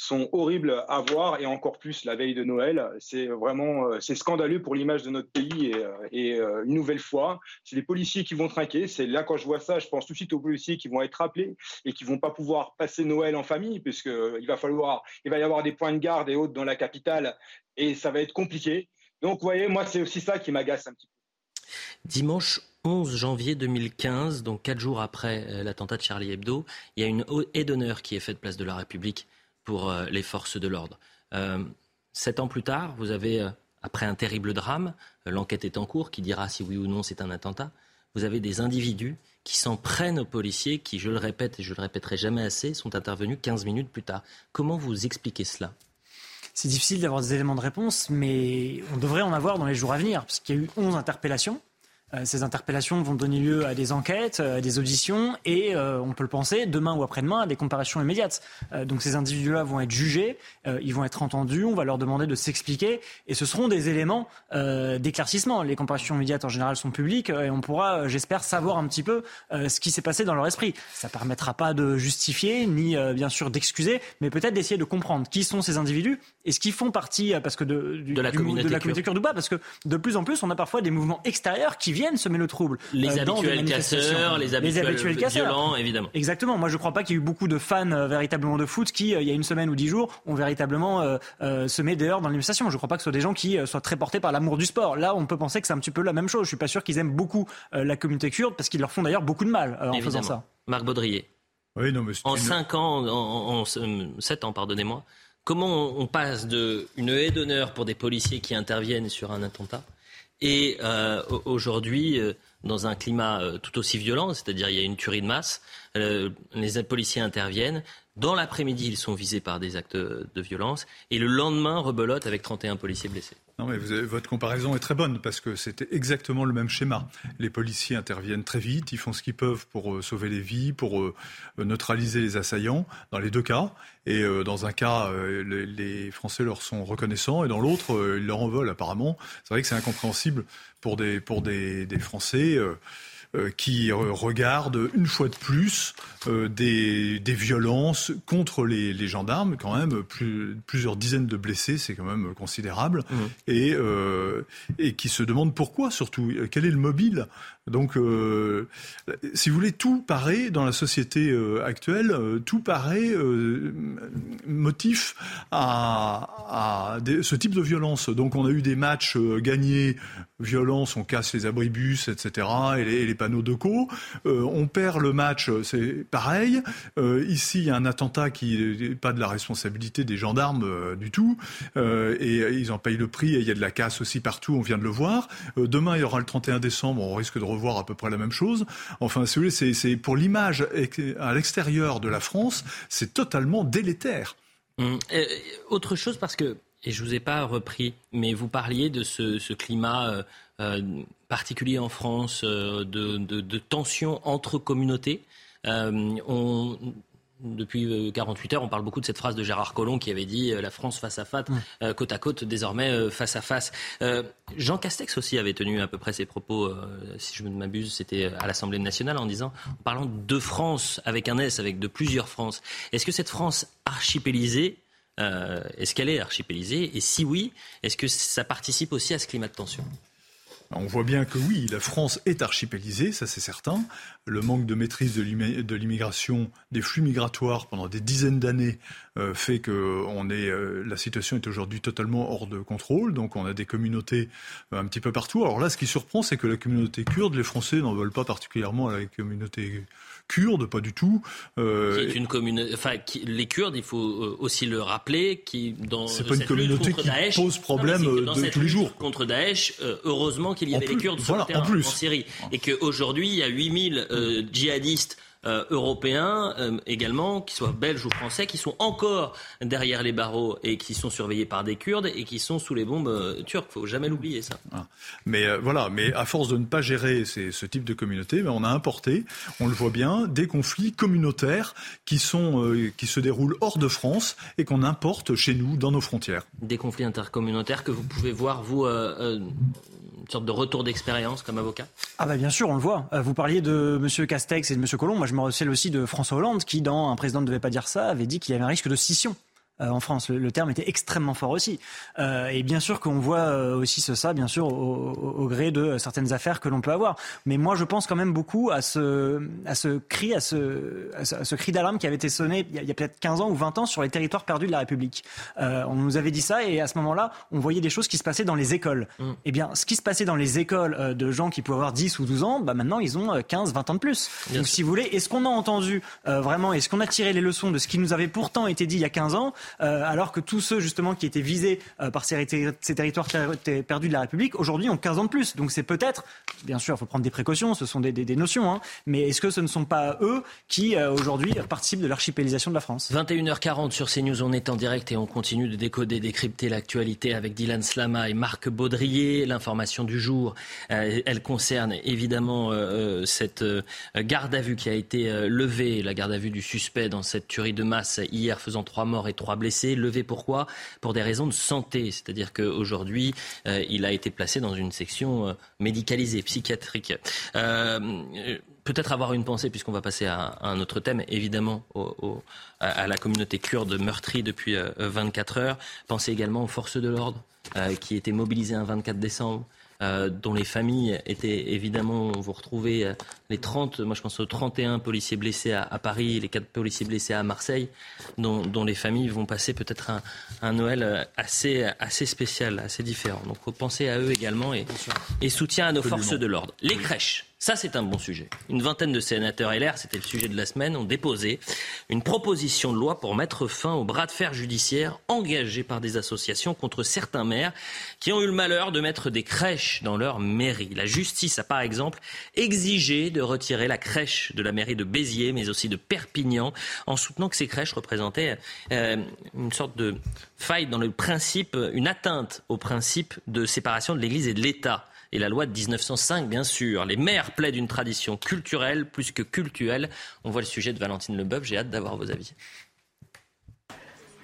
Speaker 11: sont horribles à voir et encore plus la veille de Noël. C'est vraiment euh, c'est scandaleux pour l'image de notre pays et, euh, euh, une nouvelle fois, c'est les policiers qui vont trinquer. C'est là quand je vois ça, je pense tout de suite aux policiers qui vont être appelés et qui vont pas pouvoir passer Noël en famille puisque il va falloir il va y avoir des points de garde et autres dans la capitale et ça va être compliqué. Donc vous voyez, moi c'est aussi ça qui m'agace un petit peu.
Speaker 1: Dimanche 11 janvier 2015, donc quatre jours après l'attentat de Charlie Hebdo, il y a une haie d'honneur qui est faite place de la République pour euh, les forces de l'ordre. Euh, sept ans plus tard, vous avez, euh, après un terrible drame, l'enquête est en cours, qui dira si oui ou non c'est un attentat, vous avez des individus qui s'en prennent aux policiers, qui, je le répète et je le répéterai jamais assez, sont intervenus 15 minutes plus tard. Comment vous expliquez cela?
Speaker 4: C'est difficile d'avoir des éléments de réponse, mais on devrait en avoir dans les jours à venir, parce qu'il y a eu 11 interpellations. Euh, ces interpellations vont donner lieu à des enquêtes, euh, à des auditions et, euh, on peut le penser, demain ou après-demain, à des comparaisons immédiates. donc ces individus-là vont être jugés, ils vont être entendus, on va leur demander de s'expliquer et ce seront des éléments d'éclaircissement. Les comparaisons immédiates en général sont publiques et on pourra, j'espère, savoir un petit peu ce qui s'est passé dans leur esprit. Ça permettra pas de justifier ni bien sûr d'excuser, mais peut-être d'essayer de comprendre qui sont ces individus et ce qui font partie parce que de,
Speaker 1: de la communauté,
Speaker 4: de la communauté kurde ou pas, parce que de plus en plus on a parfois des mouvements extérieurs qui viennent semer le trouble.
Speaker 1: Les euh, habituels casseurs, les habituels, violents, évidemment.
Speaker 4: Exactement. Moi, je ne crois pas qu'il y ait eu beaucoup de fans euh, véritablement de foot qui, euh, il y a une semaine ou dix jours, ont véritablement semé dehors dans l'administration. Je ne crois pas que ce soit des gens qui soient très portés par l'amour du sport. Là, on peut penser que c'est un petit peu la même chose. Je ne suis pas sûr qu'ils aiment beaucoup la communauté kurde parce qu'ils leur font d'ailleurs beaucoup de mal en faisant ça.
Speaker 1: Marc Baudrier.
Speaker 2: Oui, non, mais
Speaker 1: en 5 ans, en, 7 ans, pardonnez-moi, comment on passe de une haie d'honneur pour des policiers qui interviennent sur un attentat et euh, aujourd'hui, euh, dans un climat euh, tout aussi violent, c'est-à-dire il y a une tuerie de masse, les policiers interviennent. Dans l'après-midi, ils sont visés par des actes de violence. Et le lendemain, rebelote avec 31 policiers blessés.
Speaker 2: Non, mais votre comparaison est très bonne parce que c'était exactement le même schéma. Les policiers interviennent très vite, ils font ce qu'ils peuvent pour sauver les vies, pour neutraliser les assaillants, dans les deux cas. Et euh, dans un cas, euh, les, Français leur sont reconnaissants, et dans l'autre, euh, ils leur en veulent apparemment. C'est vrai que c'est incompréhensible pour des, pour des Français. Euh, qui regardent une fois de plus euh, des, des, violences contre les, les, gendarmes, quand même plus, plusieurs dizaines de blessés, c'est quand même considérable, mmh. et, euh, et qui se demandent pourquoi surtout, quel est le mobile. Donc, euh, si vous voulez, tout paraît dans la société actuelle, tout paraît motif à, ce type de violence. Donc, on a eu des matchs gagnés, violence, on casse les abribus, etc., et les, les panneaux de co. Euh, on perd le match, c'est pareil. Euh, ici, il y a un attentat qui n'est pas de la responsabilité des gendarmes euh, du tout, et ils en payent le prix. Et il y a de la casse aussi partout, on vient de le voir. demain, il y aura le 31 décembre, on risque de revoir à peu près la même chose. Enfin, c'est pour l'image à l'extérieur de la France, c'est totalement délétère.
Speaker 1: Hum, autre chose parce que et je ne vous ai pas repris, mais vous parliez de ce, climat euh, particulier en France euh, de, de, tensions entre communautés. Euh, on, depuis 48 heures, on parle beaucoup de cette phrase de Gérard Collomb qui avait dit la France face à face, côte à côte, désormais face à face. Jean Castex aussi avait tenu à peu près ses propos, si je ne m'abuse, c'était à l'Assemblée nationale en disant, en parlant de France avec un S, avec de plusieurs France. Est-ce que cette France archipélisée, est-ce qu'elle est archipélisée? Et si oui, est-ce que ça participe aussi à ce climat de tension?
Speaker 2: On voit bien que oui, la France est archipélisée, ça c'est certain. Le manque de maîtrise de l'immigration, des flux migratoires pendant des dizaines d'années euh, fait que euh, la situation est aujourd'hui totalement hors de contrôle. Donc on a des communautés un petit peu partout. Alors là, ce qui surprend, c'est que la communauté kurde, les Français n'en veulent pas particulièrement à la communauté kurde, pas du tout.
Speaker 1: Euh, une enfin, les Kurdes, il faut euh, aussi le rappeler, qui dans
Speaker 2: c'est pas une communauté qui pose problème de tous les jours
Speaker 1: contre Daesh. Euh, heureusement qu'il y avait les Kurdes sur le terrain en, Syrie et qu'aujourd'hui il y a 8000 djihadistes euh, européens euh, également, qu'ils soient belges ou français, qui sont encore derrière les barreaux et qui sont surveillés par des Kurdes et qui sont sous les bombes euh, turques. Il faut jamais l'oublier ça.
Speaker 2: Ah. Mais voilà, mais à force de ne pas gérer ce type de communauté, ben, on a importé, on le voit bien, des conflits communautaires qui sont qui se déroulent hors de France et qu'on importe chez nous dans nos frontières.
Speaker 1: Des conflits intercommunautaires que vous pouvez voir vous sorte de retour d'expérience comme avocat?
Speaker 4: Ah bah bien sûr, on le voit. Vous parliez de M. Castex et de M. Colomb. Moi, je me recèle aussi de François Hollande, qui, dans Un président ne devait pas dire ça, avait dit qu'il y avait un risque de scission. Euh, en France. Le, terme était extrêmement fort aussi. Euh, et bien sûr qu'on voit euh, aussi ça, bien sûr, au, gré de certaines affaires que l'on peut avoir. Mais moi, je pense quand même beaucoup à ce, à ce cri, à ce, à ce, cri d'alarme qui avait été sonné il y a, peut-être 15 ans ou 20 ans sur les territoires perdus de la République. on nous avait dit ça et à ce moment-là, on voyait des choses qui se passaient dans les écoles. Mm. Eh bien, ce qui se passait dans les écoles de gens qui pouvaient avoir 10 ou 12 ans, bah maintenant, ils ont 15, 20 ans de plus. Donc, si vous voulez, est-ce qu'on a entendu vraiment, est-ce qu'on a tiré les leçons de ce qui nous avait pourtant été dit il y a 15 ans euh, alors que tous ceux justement qui étaient visés euh, par ces, territoires perdus de la République, aujourd'hui ont 15 ans de plus. Donc c'est peut-être, bien sûr, il faut prendre des précautions, ce sont des, notions, hein, mais est-ce que ce ne sont pas eux qui euh, aujourd'hui participent de l'archipélisation de la France?
Speaker 1: 21h40 sur CNews, on est en direct et on continue de décoder, décrypter l'actualité avec Dylan Slama et Marc Baudrier. L'information du jour, elle concerne évidemment cette garde à vue qui a été levée, la garde à vue du suspect dans cette tuerie de masse hier faisant trois morts et trois blessés. Levé pourquoi? Pour des raisons de santé. C'est-à-dire qu'aujourd'hui, euh, il a été placé dans une section euh, médicalisée, psychiatrique. Euh, peut-être avoir une pensée, puisqu'on va passer à, un autre thème, évidemment, à, la communauté kurde meurtrie depuis 24 heures. Pensez également aux forces de l'ordre qui étaient mobilisées un 24 décembre. Euh, dont les familles étaient évidemment, vous retrouvez euh, les 30, moi je pense aux 31 policiers blessés à, Paris, les 4 policiers blessés à Marseille, dont, les familles vont passer peut-être un, Noël euh, assez, assez spécial, assez différent. Donc faut penser à eux également et, et soutien à nos forces de l'ordre. Les crèches. Ça, c'est un bon sujet. Une vingtaine de sénateurs LR, c'était le sujet de la semaine, ont déposé une proposition de loi pour mettre fin au bras de fer judiciaire engagé par des associations contre certains maires qui ont eu le malheur de mettre des crèches dans leur mairie. La justice a par exemple exigé de retirer la crèche de la mairie de Béziers, mais aussi de Perpignan, en soutenant que ces crèches représentaient euh, une sorte de faille dans le principe, une atteinte au principe de séparation de l'Église et de l'État et la loi de 1905, bien sûr. Les maires plaident une tradition culturelle plus que cultuelle. On voit le sujet de Valentine Leboeuf. J'ai hâte d'avoir vos avis.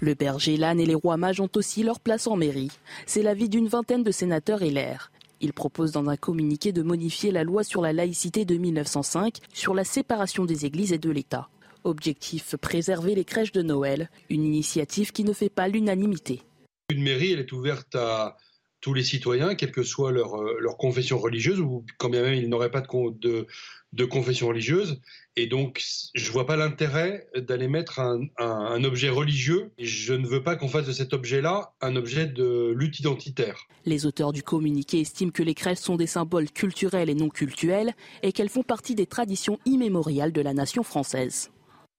Speaker 7: Le berger, l'âne et les rois mages ont aussi leur place en mairie. C'est l'avis d'une vingtaine de sénateurs et l'air. Ils proposent dans un communiqué de modifier la loi sur la laïcité de 1905 sur la séparation des églises et de l'État. Objectif préserver les crèches de Noël, une initiative qui ne fait pas l'unanimité.
Speaker 12: Une mairie, elle est ouverte à tous les citoyens, quelle que soit leur, euh, leur confession religieuse, ou quand bien même ils n'auraient pas de, de, confession religieuse. Et donc, je ne vois pas l'intérêt d'aller mettre un, un, objet religieux. Je ne veux pas qu'on fasse de cet objet-là un objet de lutte identitaire.
Speaker 7: Les auteurs du communiqué estiment que les crèches sont des symboles culturels et non cultuels et qu'elles font partie des traditions immémoriales de la nation française.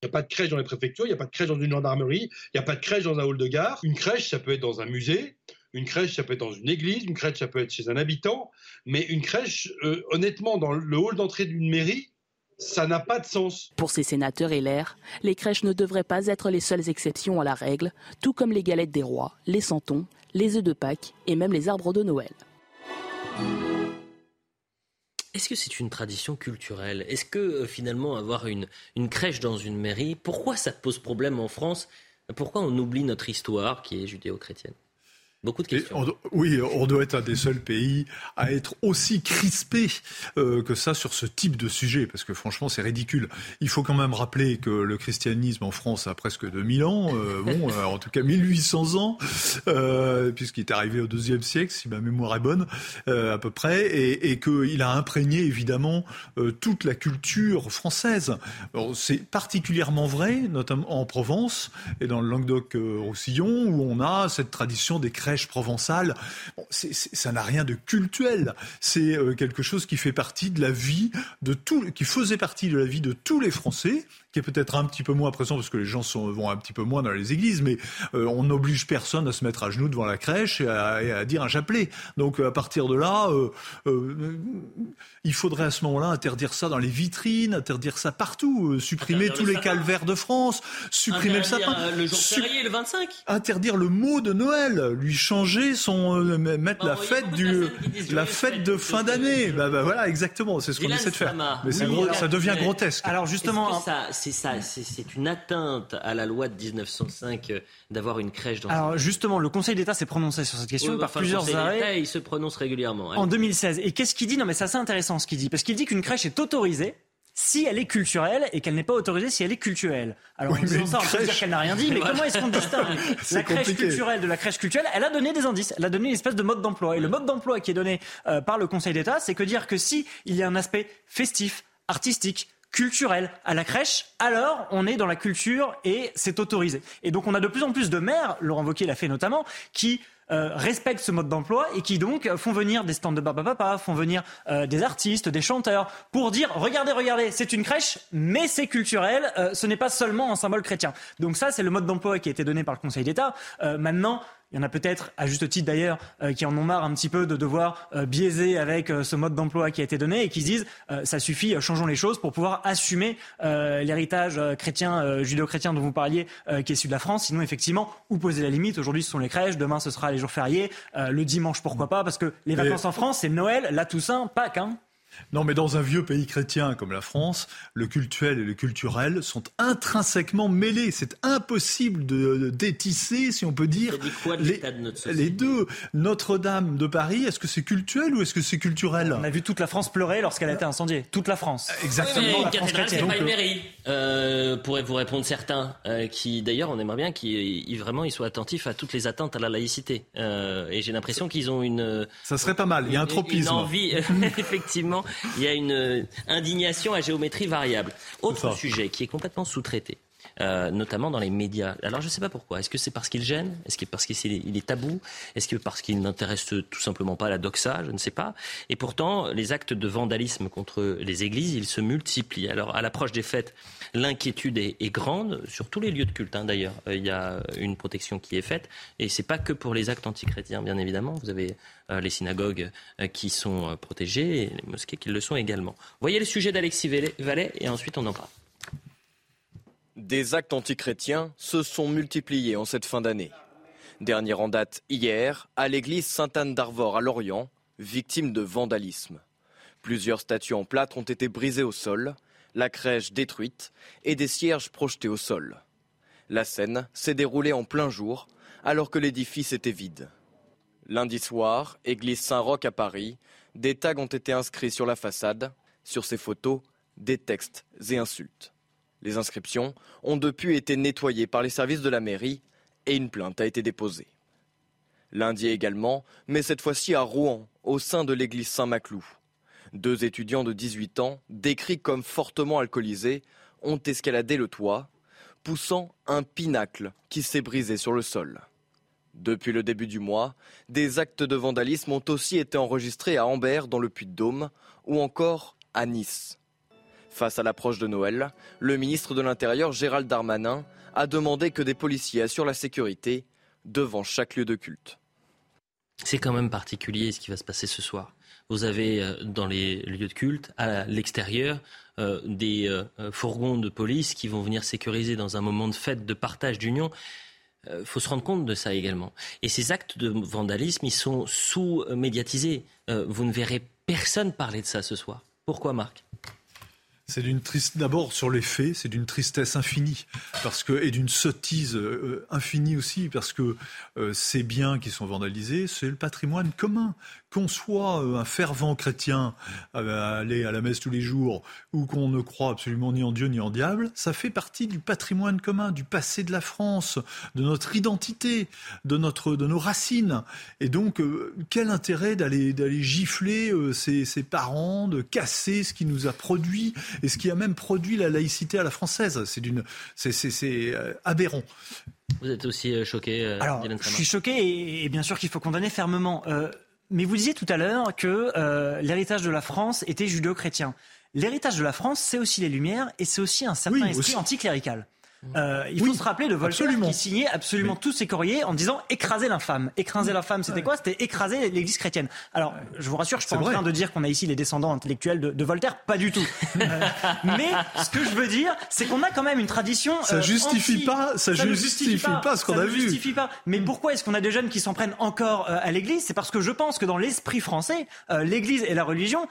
Speaker 12: Il n'y a pas de crèche dans les préfectures, il n'y a pas de crèche dans une gendarmerie, il n'y a pas de crèche dans un hall de gare. Une crèche, ça peut être dans un musée, une crèche, ça peut être dans une église, une crèche, ça peut être chez un habitant, mais une crèche, euh, honnêtement, dans le hall d'entrée d'une mairie, ça n'a pas de sens.
Speaker 7: Pour ces sénateurs et l'air, les crèches ne devraient pas être les seules exceptions à la règle, tout comme les galettes des rois, les santons, les œufs de Pâques et même les arbres de Noël.
Speaker 1: Est-ce que c'est une tradition culturelle? Est-ce que euh, finalement avoir une, une crèche dans une mairie, pourquoi ça pose problème en France? Pourquoi on oublie notre histoire qui est judéo-chrétienne? Beaucoup de questions.
Speaker 2: oui, on doit être un des seuls pays à être aussi crispé euh, que ça sur ce type de sujet, parce que franchement, c'est ridicule. Il faut quand même rappeler que le christianisme en France a presque 2000 ans, euh, bon, euh, en tout cas 1800 ans, puisqu'il est arrivé au deuxième siècle, si ma mémoire est bonne, à peu près, et, et qu'il a imprégné évidemment toute la culture française. C'est particulièrement vrai, notamment en Provence et dans le Languedoc-Roussillon, où on a cette tradition des crèche provençale, ça n'a rien de cultuel. C'est euh, quelque chose qui fait partie de la vie de tout, qui faisait partie de la vie de tous les Français qui est peut-être un petit peu moins présent parce que les gens sont, vont un petit peu moins dans les églises, mais euh, on n'oblige personne à se mettre à genoux devant la crèche et à, dire un chapelet. Donc à partir de là, euh, euh, il faudrait à ce moment-là interdire ça dans les vitrines, interdire ça partout, supprimer tous les calvaires de France, supprimer
Speaker 1: le
Speaker 2: sapin,
Speaker 1: le jour férié, le 25,
Speaker 2: interdire le mot de Noël, lui changer son, mettre la fête du, la fête de fin d'année. Bah, bah, voilà, exactement, c'est ce qu'on essaie de faire. Mais ça devient grotesque.
Speaker 4: Alors justement,
Speaker 1: c'est ça, c'est une atteinte à la loi de 1905 euh, d'avoir une crèche dans.
Speaker 4: Alors justement, le Conseil d'État s'est prononcé sur cette question par plusieurs arrêts.
Speaker 1: Il se prononce régulièrement.
Speaker 4: En 2016. Et qu'est-ce qu'il dit? Non, mais c'est assez intéressant ce qu'il dit, parce qu'il dit qu'une crèche est autorisée si elle est culturelle et qu'elle n'est pas autorisée si elle est culturelle. Alors en disant ça, on peut dire qu'elle n'a rien dit, mais comment est-ce qu'on distingue la crèche culturelle de la crèche culturelle? Elle a donné des indices, elle a donné une espèce de mode d'emploi. Et le mode d'emploi qui est donné euh, par le Conseil d'État, c'est que dire que si il y a un aspect festif, artistique, culturel à la crèche, alors on est dans la culture et c'est autorisé. Et donc on a de plus en plus de maires, Laurent Wauquiez l'a fait notamment, qui euh, respectent ce mode d'emploi et qui donc font venir des stands de papa papa, font venir euh, des artistes, des chanteurs pour dire regardez regardez c'est une crèche mais c'est culturel, euh, ce n'est pas seulement un symbole chrétien. Donc ça c'est le mode d'emploi qui a été donné par le Conseil d'État. maintenant il y en a peut-être, à juste titre d'ailleurs, euh, qui en ont marre un petit peu de devoir euh, biaiser avec euh, ce mode d'emploi qui a été donné et qui se disent ça suffit, changeons les choses pour pouvoir assumer l'héritage chrétien, judéo-chrétien dont vous parliez, qui est issu de la France. Sinon, effectivement, où poser la limite? Aujourd'hui, ce sont les crèches, demain, ce sera les jours fériés, le dimanche, pourquoi pas? Parce que les vacances en France, c'est Noël, la Toussaint, Pâques. Hein
Speaker 2: non, mais dans un vieux pays chrétien comme la France, le cultuel et le culturel sont intrinsèquement mêlés. C'est impossible de, détisser, si on peut dire, les, les, deux. Notre-Dame de Paris, est-ce que c'est cultuel ou est-ce que c'est culturel?
Speaker 4: On a vu toute la France pleurer lorsqu'elle a été incendiée. Toute la France.
Speaker 2: Exactement.
Speaker 1: la France chrétienne. Pas une mairie. Euh, pourrait vous répondre certains, euh, qui d'ailleurs, on aimerait bien qu'ils vraiment ils soient attentifs à toutes les attentes à la laïcité. Euh, et j'ai l'impression qu'ils ont une.
Speaker 2: Ça serait pas mal. Il y a un tropisme.
Speaker 1: Une envie, effectivement il y a une euh, indignation à géométrie variable. Autre sujet qui est complètement sous-traité. Euh, notamment dans les médias. Alors je ne sais pas pourquoi. Est-ce que c'est parce qu'il gêne? Est-ce que parce qu'il est tabou? Est-ce que parce qu'il n'intéresse tout simplement pas la doxa? Je ne sais pas. Et pourtant, les actes de vandalisme contre les églises, ils se multiplient. Alors à l'approche des fêtes, l'inquiétude est, grande sur tous les lieux de culte. Hein, D'ailleurs, euh, il y a une protection qui est faite, et c'est pas que pour les actes antichrétiens, bien évidemment. Vous avez euh, les synagogues qui sont protégées et les mosquées qui le sont également. Voyez le sujet d'Alexis Vallet, et ensuite on en parle.
Speaker 13: Des actes antichrétiens se sont multipliés en cette fin d'année. Dernier en date hier, à l'église Sainte-Anne d'Arvor à Lorient, victime de vandalisme. Plusieurs statues en plâtre ont été brisées au sol, la crèche détruite et des cierges projetés au sol. La scène s'est déroulée en plein jour, alors que l'édifice était vide. Lundi soir, église Saint-Roch à Paris, des tags ont été inscrits sur la façade. Sur ces photos, des textes et insultes. Les inscriptions ont depuis été nettoyées par les services de la mairie et une plainte a été déposée. Lundi également, mais cette fois-ci à Rouen, au sein de l'église Saint-Maclou. Deux étudiants de 18 ans, décrits comme fortement alcoolisés, ont escaladé le toit, poussant un pinacle qui s'est brisé sur le sol. Depuis le début du mois, des actes de vandalisme ont aussi été enregistrés à Ambert dans le Puy-de-Dôme ou encore à Nice. Face à l'approche de Noël, le ministre de l'Intérieur Gérald Darmanin a demandé que des policiers assurent la sécurité devant chaque lieu de culte.
Speaker 1: C'est quand même particulier ce qui va se passer ce soir. Vous avez euh, dans les lieux de culte, à l'extérieur, euh, des euh, fourgons de police qui vont venir sécuriser dans un moment de fête, de partage, d'union. Il faut se rendre compte de ça également. Et ces actes de vandalisme, ils sont sous-médiatisés. vous ne verrez personne parler de ça ce soir. Pourquoi, Marc?
Speaker 2: C'est d'une triste. D'abord sur les faits, c'est d'une tristesse infinie, parce que et d'une sottise euh, infinie aussi, parce que euh, ces biens qui sont vandalisés, c'est le patrimoine commun qu'on soit euh, un fervent chrétien à aller à la messe tous les jours ou qu'on ne croit absolument ni en Dieu ni en diable, ça fait partie du patrimoine commun, du passé de la France, de notre identité, de notre de nos racines. Et donc euh, quel intérêt d'aller d'aller gifler euh, ses, ses, parents, de casser ce qui nous a produit et ce qui a même produit la laïcité à la française. C'est d'une c'est c'est aberrant.
Speaker 1: Vous êtes aussi choqué,
Speaker 4: Alors, je suis choqué et, bien sûr qu'il faut condamner fermement. Mais vous disiez tout à l'heure que euh, l'héritage de la France était judéo-chrétien. L'héritage de la France, c'est aussi les Lumières et c'est aussi un certain esprit anticlérical. Euh, il faut se rappeler de Voltaire qui signait absolument tous ses courriers en disant écraser l'infâme. Écraser l'infâme, c'était quoi? C'était écraser l'Église chrétienne. Alors, je vous rassure, je suis pas en train de dire qu'on a ici les descendants intellectuels de, Voltaire, pas du tout. Euh, mais ce que je veux dire, c'est qu'on a quand même une tradition.
Speaker 2: Ça euh, justifie pas, ça, justifie, pas, ce qu'on a vu.
Speaker 4: Justifie pas. Mais pourquoi est-ce qu'on a des jeunes qui s'en prennent encore à l'Église? C'est parce que je pense que dans l'esprit français, l'Église et la religion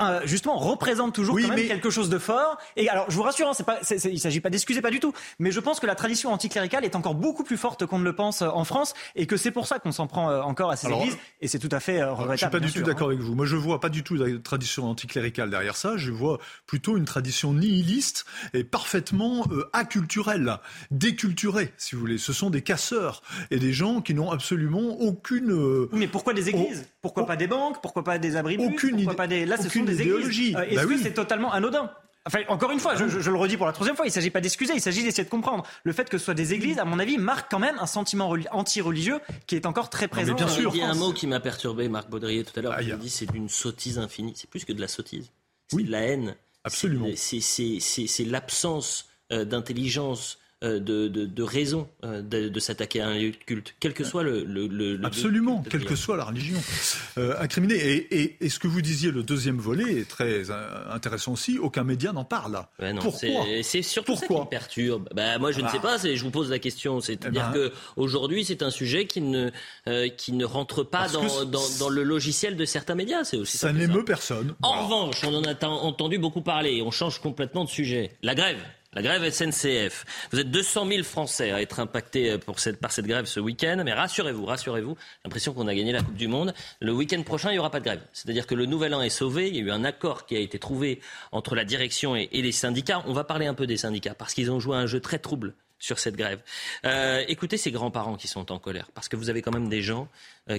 Speaker 4: euh, justement représente toujours quand même quelque chose de fort. Et alors, je vous rassure, hein, c'est pas, c'est, il s'agit pas d'excuser, pas du tout. Mais je pense que la tradition anticléricale est encore beaucoup plus forte qu'on ne le pense euh, en France, et que c'est pour ça qu'on s'en prend euh, encore à ces églises. Et c'est tout à fait regrettable. Je
Speaker 2: suis pas du
Speaker 4: tout
Speaker 2: d'accord hein. avec vous. Moi, je vois pas du tout la tradition anticléricale derrière ça. Je vois plutôt une tradition nihiliste et parfaitement acculturelle, déculturée, si vous voulez. Ce sont des casseurs et des gens qui n'ont absolument aucune.
Speaker 4: mais pourquoi des églises? Pourquoi pas des banques? Pourquoi pas des abris Aucune Pourquoi pas des Là, ce sont des idéologies. Euh, est-ce bah que c'est totalement anodin Enfin, encore une fois, je, le redis pour la troisième fois, il ne s'agit pas d'excuser, il s'agit d'essayer de comprendre. Le fait que ce soit des églises, à mon avis, marque quand même un sentiment anti-religieux qui est encore très présent.
Speaker 1: bien sûr. Il y a un mot qui m'a perturbé, Marc Baudrier, tout à l'heure. Il a dit c'est d'une sottise infinie. C'est plus que de la sottise. C'est de la haine.
Speaker 2: Absolument.
Speaker 1: C'est l'absence euh, d'intelligence euh, de, de, raison euh, de, s'attaquer à un lieu de culte, quel que soit le... le,
Speaker 2: Absolument, quelle que soit la religion. Euh, incriminé. Et, et, ce que vous disiez, le deuxième volet est très intéressant aussi, aucun média n'en parle. Pourquoi
Speaker 1: C'est surtout Pourquoi ça qui me perturbe. Bah, moi, je ne sais ah. pas, je vous pose la question. C'est-à-dire eh ben... qu'aujourd'hui, c'est un sujet qui ne, qui ne rentre pas dans, dans, le logiciel de certains médias. C'est aussi
Speaker 2: ça n'émeut personne.
Speaker 1: En revanche, on en a entendu beaucoup parler. On change complètement de sujet. La grève. La grève SNCF. Vous êtes 200 000 Français à être impactés euh, pour cette, par cette grève ce week-end. Mais rassurez-vous, rassurez-vous, j'ai l'impression qu'on a gagné la Coupe du Monde. Le week-end prochain, il n'y aura pas de grève. C'est-à-dire que le nouvel an est sauvé. Il y a eu un accord qui a été trouvé entre la direction et, les syndicats. On va parler un peu des syndicats parce qu'ils ont joué un jeu très trouble sur cette grève. Euh, écoutez ces grands-parents qui sont en colère, parce que vous avez quand même des gens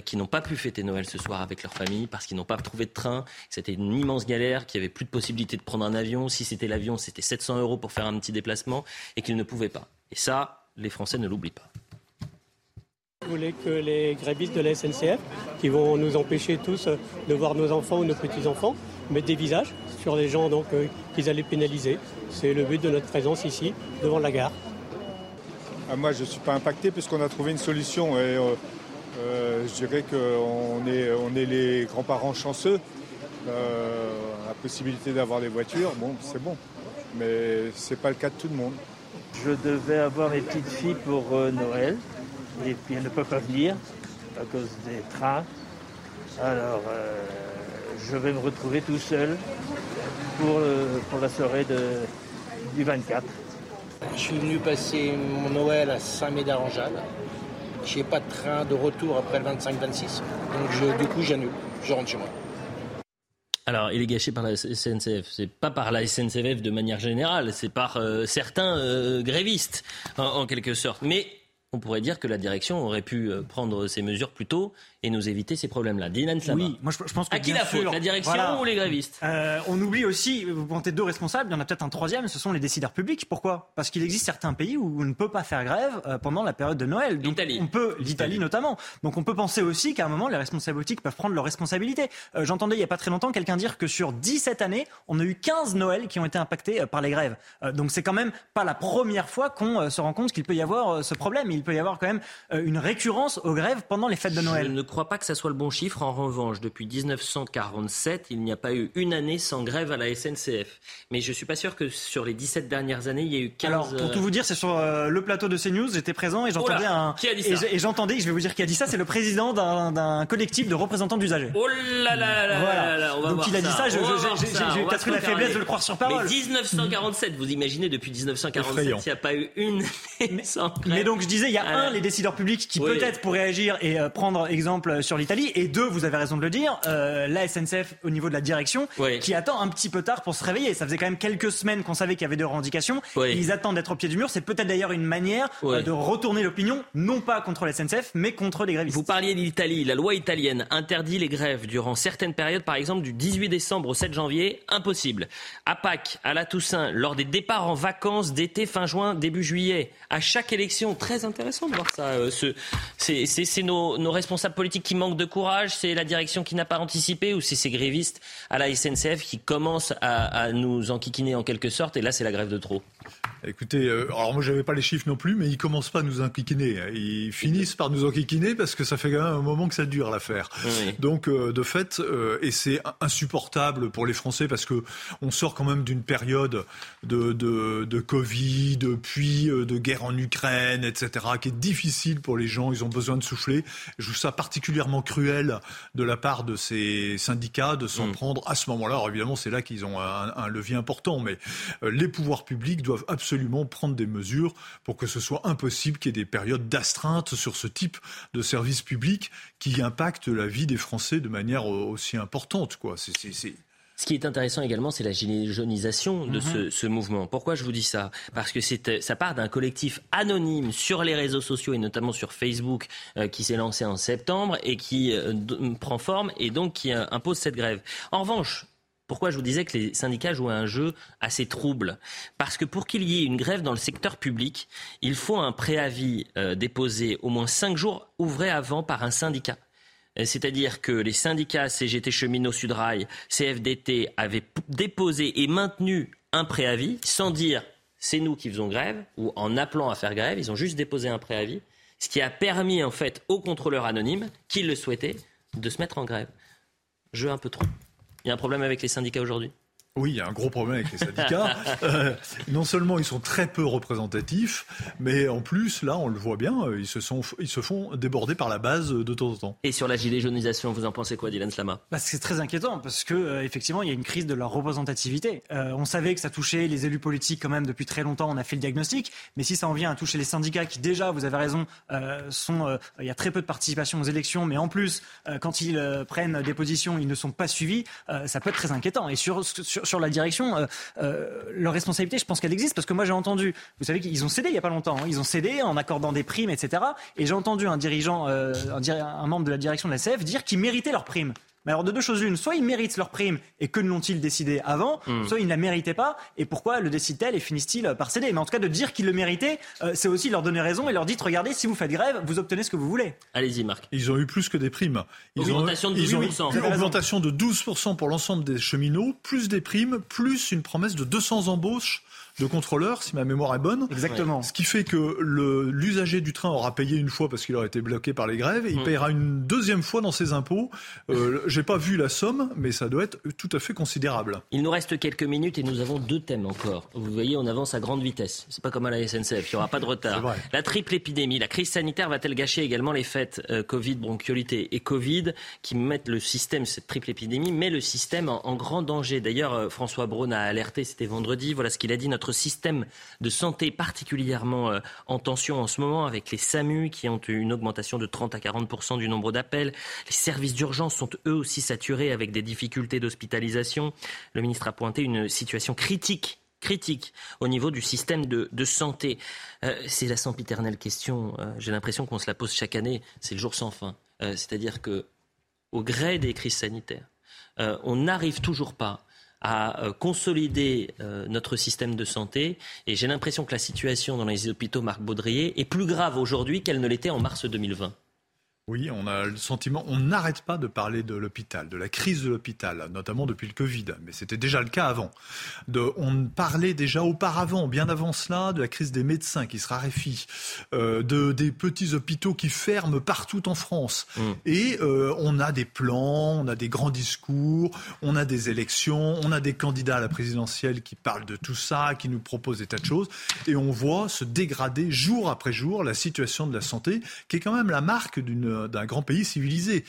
Speaker 1: qui n'ont pas pu fêter Noël ce soir avec leur famille, parce qu'ils n'ont pas trouvé de train, c'était une immense galère, qu'il n'y avait plus de possibilité de prendre un avion. Si c'était l'avion, c'était 700 euros pour faire un petit déplacement, et qu'ils ne pouvaient pas. Et ça, les Français ne l'oublient pas.
Speaker 14: Vous voulez que les grévistes de la SNCF, qui vont nous empêcher tous de voir nos enfants ou nos petits-enfants, mettent des visages sur les gens donc euh, qu'ils allaient pénaliser. C'est le but de notre présence ici, devant la gare.
Speaker 15: Ah, moi, je ne suis pas impacté puisqu'on a trouvé une solution. Et, euh, euh, je dirais qu'on est, on est les grands-parents chanceux. Euh, la possibilité d'avoir des voitures, bon, c'est bon. Mais ce n'est pas le cas de tout le monde.
Speaker 16: Je devais avoir mes petites filles pour Noël. Et puis elles ne peuvent pas venir à cause des trains. Alors, je vais me retrouver tout seul pour, pour la soirée de, du 24.
Speaker 17: Je suis venu passer mon Noël à Saint-Médard-en-Jalles. Je n'ai pas de train de retour après le 25-26. Donc du coup, j'annule. Je rentre chez moi.
Speaker 1: Alors, il est gâché par la SNCF. C'est pas par la SNCF de manière générale, c'est par euh, certains euh, grévistes, en, quelque sorte. Mais on pourrait dire que la direction aurait pu euh, prendre ces mesures plus tôt et nous éviter ces problèmes-là. Dylan
Speaker 4: Oui, moi je, pense que
Speaker 1: à qui la faute, la direction ou les grévistes?
Speaker 4: Euh, On oublie aussi, vous pointez deux responsables, il y en a peut-être un troisième, ce sont les décideurs publics. Pourquoi? Parce qu'il existe certains pays où on ne peut pas faire grève euh, pendant la période de Noël.
Speaker 1: L'Italie.
Speaker 4: On peut, l'Italie notamment. Donc on peut penser aussi qu'à un moment, les responsables politiques peuvent prendre leurs responsabilités. Euh, j'entendais il n'y a pas très longtemps quelqu'un dire que sur 17 années, on a eu 15 Noëls qui ont été impactés par les grèves. donc c'est quand même pas la première fois qu'on se rend compte qu'il peut y avoir ce problème. Il peut y avoir quand même une récurrence aux grèves pendant les fêtes de Noël
Speaker 1: crois pas que ça soit le bon chiffre. En revanche, depuis 1947, il n'y a pas eu une année sans grève à la SNCF. Mais je suis pas sûr que sur les 17 dernières années, il y a eu 15...
Speaker 4: Alors, pour tout vous dire, c'est sur euh, le plateau de CNews, j'étais présent et j'entendais un...
Speaker 1: Qui a dit ça
Speaker 4: Et j'entendais, je vais vous dire qui a dit ça, c'est le président d'un collectif de représentants d'usagers.
Speaker 1: Oh là là là
Speaker 4: Voilà.
Speaker 1: là on va
Speaker 4: Donc
Speaker 1: voir
Speaker 4: il a dit ça, je- je- j'ai-
Speaker 1: ça.
Speaker 4: peut-être eu la faiblesse
Speaker 1: les-
Speaker 4: de le croire sur parole.
Speaker 1: Mais 1947, vous imaginez depuis 1947, il n'y a pas eu une année sans grève.
Speaker 4: Mais donc je disais, il y a
Speaker 1: Euh,
Speaker 4: un, les décideurs publics qui
Speaker 1: oui.
Speaker 4: peut-être pourraient agir et euh, prendre exemple sur l'Italie, et deux, vous avez raison de le dire, euh, la SNCF au niveau de la direction qui attend un petit peu tard pour se réveiller. Ça faisait quand même quelques semaines qu'on savait qu'il y avait des revendications,
Speaker 1: Oui.
Speaker 4: ils attendent d'être au pied du mur. C'est peut-être d'ailleurs une manière
Speaker 1: Oui.
Speaker 4: euh, de retourner l'opinion, non pas contre la SNCF, mais contre les grévistes.
Speaker 1: Vous parliez de l'Italie. La loi italienne interdit les grèves durant certaines périodes, par exemple du 18 décembre au 7 janvier. Impossible. À Pâques, à la Toussaint, lors des départs en vacances d'été fin juin, début juillet. À chaque élection, très intéressant de voir ça. euh, ce- c'est c'est- c'est nos, nos responsables politiques qui manquent de courage, c'est la direction qui n'a pas anticipé, ou c'est ces grévistes à la SNCF qui commencent à nous enquiquiner en quelque sorte. Et là, c'est la grève de trop.
Speaker 2: Écoutez, euh, alors moi j'avais pas les chiffres non plus, mais ils commencent pas à nous enquiquiner. Ils finissent par nous enquiquiner parce que ça fait quand même un moment que ça dure l'affaire.
Speaker 1: Oui.
Speaker 2: Donc euh, de fait, euh, et c'est insupportable pour les Français parce que on sort quand même d'une période de, de, de Covid, puis de guerre en Ukraine, etc., qui est difficile pour les gens. Ils ont besoin de souffler. Je trouve ça particulièrement cruel de la part de ces syndicats de s'en prendre à ce moment-là. Alors évidemment, c'est là qu'ils ont un, un levier important, mais les pouvoirs publics doivent absolument prendre des mesures pour que ce soit impossible qu'il y ait des périodes d'astreinte sur ce type de service public qui impactent la vie des Français de manière aussi importante. Quoi. C'est, c'est, c'est...
Speaker 1: Ce qui est intéressant également, c'est la jaunisation de ce,
Speaker 2: Mhm.
Speaker 1: ce mouvement. Pourquoi je vous dis ça? Parce que c'est, euh, ça part d'un collectif anonyme sur les réseaux sociaux et notamment sur Facebook euh, qui s'est lancé en septembre et qui euh, d- prend forme et donc qui euh, impose cette grève. En revanche, pourquoi je vous disais que les syndicats jouent un jeu assez trouble? Parce que pour qu'il y ait une grève dans le secteur public, il faut un préavis euh, déposé au moins cinq jours ouvrés avant par un syndicat. Euh, C'est-à-dire que les syndicats CGT Cheminots Sudrail, CFDT avaient déposé et maintenu un préavis sans dire c'est nous qui faisons grève ou en appelant à faire grève, ils ont juste déposé un préavis, ce qui a permis en fait aux contrôleurs anonymes qui le souhaitaient de se mettre en grève. Jeu un peu trop. Il y a un problème avec les syndicats aujourd'hui?
Speaker 2: Oui, il y a un gros problème avec les syndicats. Euh, non seulement ils sont très peu représentatifs, mais en plus, là, on le voit bien, euh, ils se, sont, ils se font déborder par la base euh, de temps en temps.
Speaker 1: Et sur la gilet jaunisation, vous en pensez quoi, Dylan Slama?
Speaker 4: Bah, c'est très inquiétant parce que euh, effectivement il y a une crise de leur représentativité. Euh, on savait que ça touchait les élus politiques quand même depuis très longtemps. On a fait le diagnostic, mais si ça en vient à toucher les syndicats qui déjà, vous avez raison, euh, sont euh, il y a très peu de participation aux élections, mais en plus euh, quand ils euh, prennent des positions, ils ne sont pas suivis. euh, ça peut être très inquiétant. Et sur sur, sur la direction, euh, euh, leur responsabilité, je pense qu'elle existe parce que moi j'ai entendu, vous savez qu'ils ont cédé il y a pas longtemps, hein. ils ont cédé en accordant des primes, etc. Et j'ai entendu un dirigeant, euh, un, un membre de la direction de la CF dire qu'ils méritaient leurs primes. Mais alors de deux choses l'une, soit ils méritent leur prime et que ne l'ont-ils décidé avant,
Speaker 1: Hmm.
Speaker 4: soit ils ne la méritaient pas et pourquoi le décident-elles et finissent-ils par céder Mais en tout cas de dire qu'ils le méritaient, euh, c'est aussi leur donner raison et leur dire regardez si vous faites grève, vous obtenez ce que vous voulez.
Speaker 1: Allez-y Marc.
Speaker 2: Ils ont eu plus que des primes. Ils
Speaker 1: Augmentation
Speaker 2: ont,
Speaker 1: de
Speaker 2: ils ont eu
Speaker 1: 12%.
Speaker 2: une augmentation de 12% pour l'ensemble des cheminots, plus des primes, plus une promesse de 200 embauches de contrôleurs, si ma mémoire est bonne.
Speaker 4: Exactement.
Speaker 2: Ce qui fait que le- l'usager du train aura payé une fois parce qu'il aurait été bloqué par les grèves, et il
Speaker 1: Mm.
Speaker 2: payera une deuxième fois dans ses impôts. Euh, J'ai pas vu la somme, mais ça doit être tout à fait considérable.
Speaker 1: Il nous reste quelques minutes et nous avons deux thèmes encore. Vous voyez, on avance à grande vitesse. C'est pas comme à la SNCF, il n'y aura pas de retard.
Speaker 2: vrai.
Speaker 1: La triple épidémie, la crise sanitaire va-t-elle gâcher également les fêtes euh, Covid, bronchiolite et Covid qui mettent le système, cette triple épidémie, met le système en, en grand danger. D'ailleurs, euh, François Braun a alerté, c'était vendredi, voilà ce qu'il a dit, notre système de santé particulièrement euh, en tension en ce moment avec les SAMU qui ont une augmentation de 30 à 40% du nombre d'appels. Les services d'urgence sont eux aussi saturés avec des difficultés d'hospitalisation. Le ministre a pointé une situation critique critique au niveau du système de, santé. Euh, c'est la sempiternelle question. euh, J'ai l'impression qu'on se la pose chaque année. C'est le jour sans fin. C'est-à-dire que, au gré des crises sanitaires, on n'arrive toujours pas à euh, consolider euh, notre système de santé. Et j'ai l'impression que la situation dans les hôpitaux Marc Baudrier est plus grave aujourd'hui qu'elle ne l'était en mars 2020.
Speaker 2: Oui, on a le sentiment, on n'arrête pas de parler de l'hôpital, de la crise de l'hôpital, notamment depuis le Covid, mais c'était déjà le cas avant. De, on parlait déjà auparavant, bien avant cela, de la crise des médecins qui se raréfient, euh, de, des petits hôpitaux qui ferment partout en France. Mm. Et euh, on a des plans, on a des grands discours, on a des élections, on a des candidats à la présidentielle qui parlent de tout ça, qui nous proposent des tas de choses, et on voit se dégrader jour après jour la situation de la santé, qui est quand même la marque d'une d'un grand pays civilisé.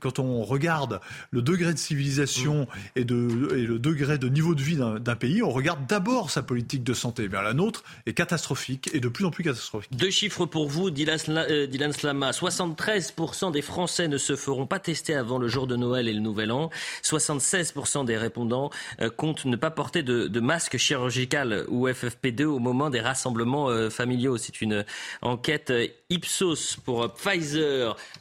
Speaker 2: quand on regarde le degré de civilisation et, de, et le degré de niveau de vie d'un pays, on regarde d'abord sa politique de santé. La nôtre est catastrophique et de plus en plus catastrophique.
Speaker 1: Deux chiffres pour vous, Dylan, euh, Slama. 73% des Français ne se feront pas tester avant le jour de Noël et le Nouvel An. 76% des répondants euh, comptent ne pas porter de, masque chirurgical ou FFP2 au moment des rassemblements euh, familiaux. C'est une enquête Ipsos pour Pfizer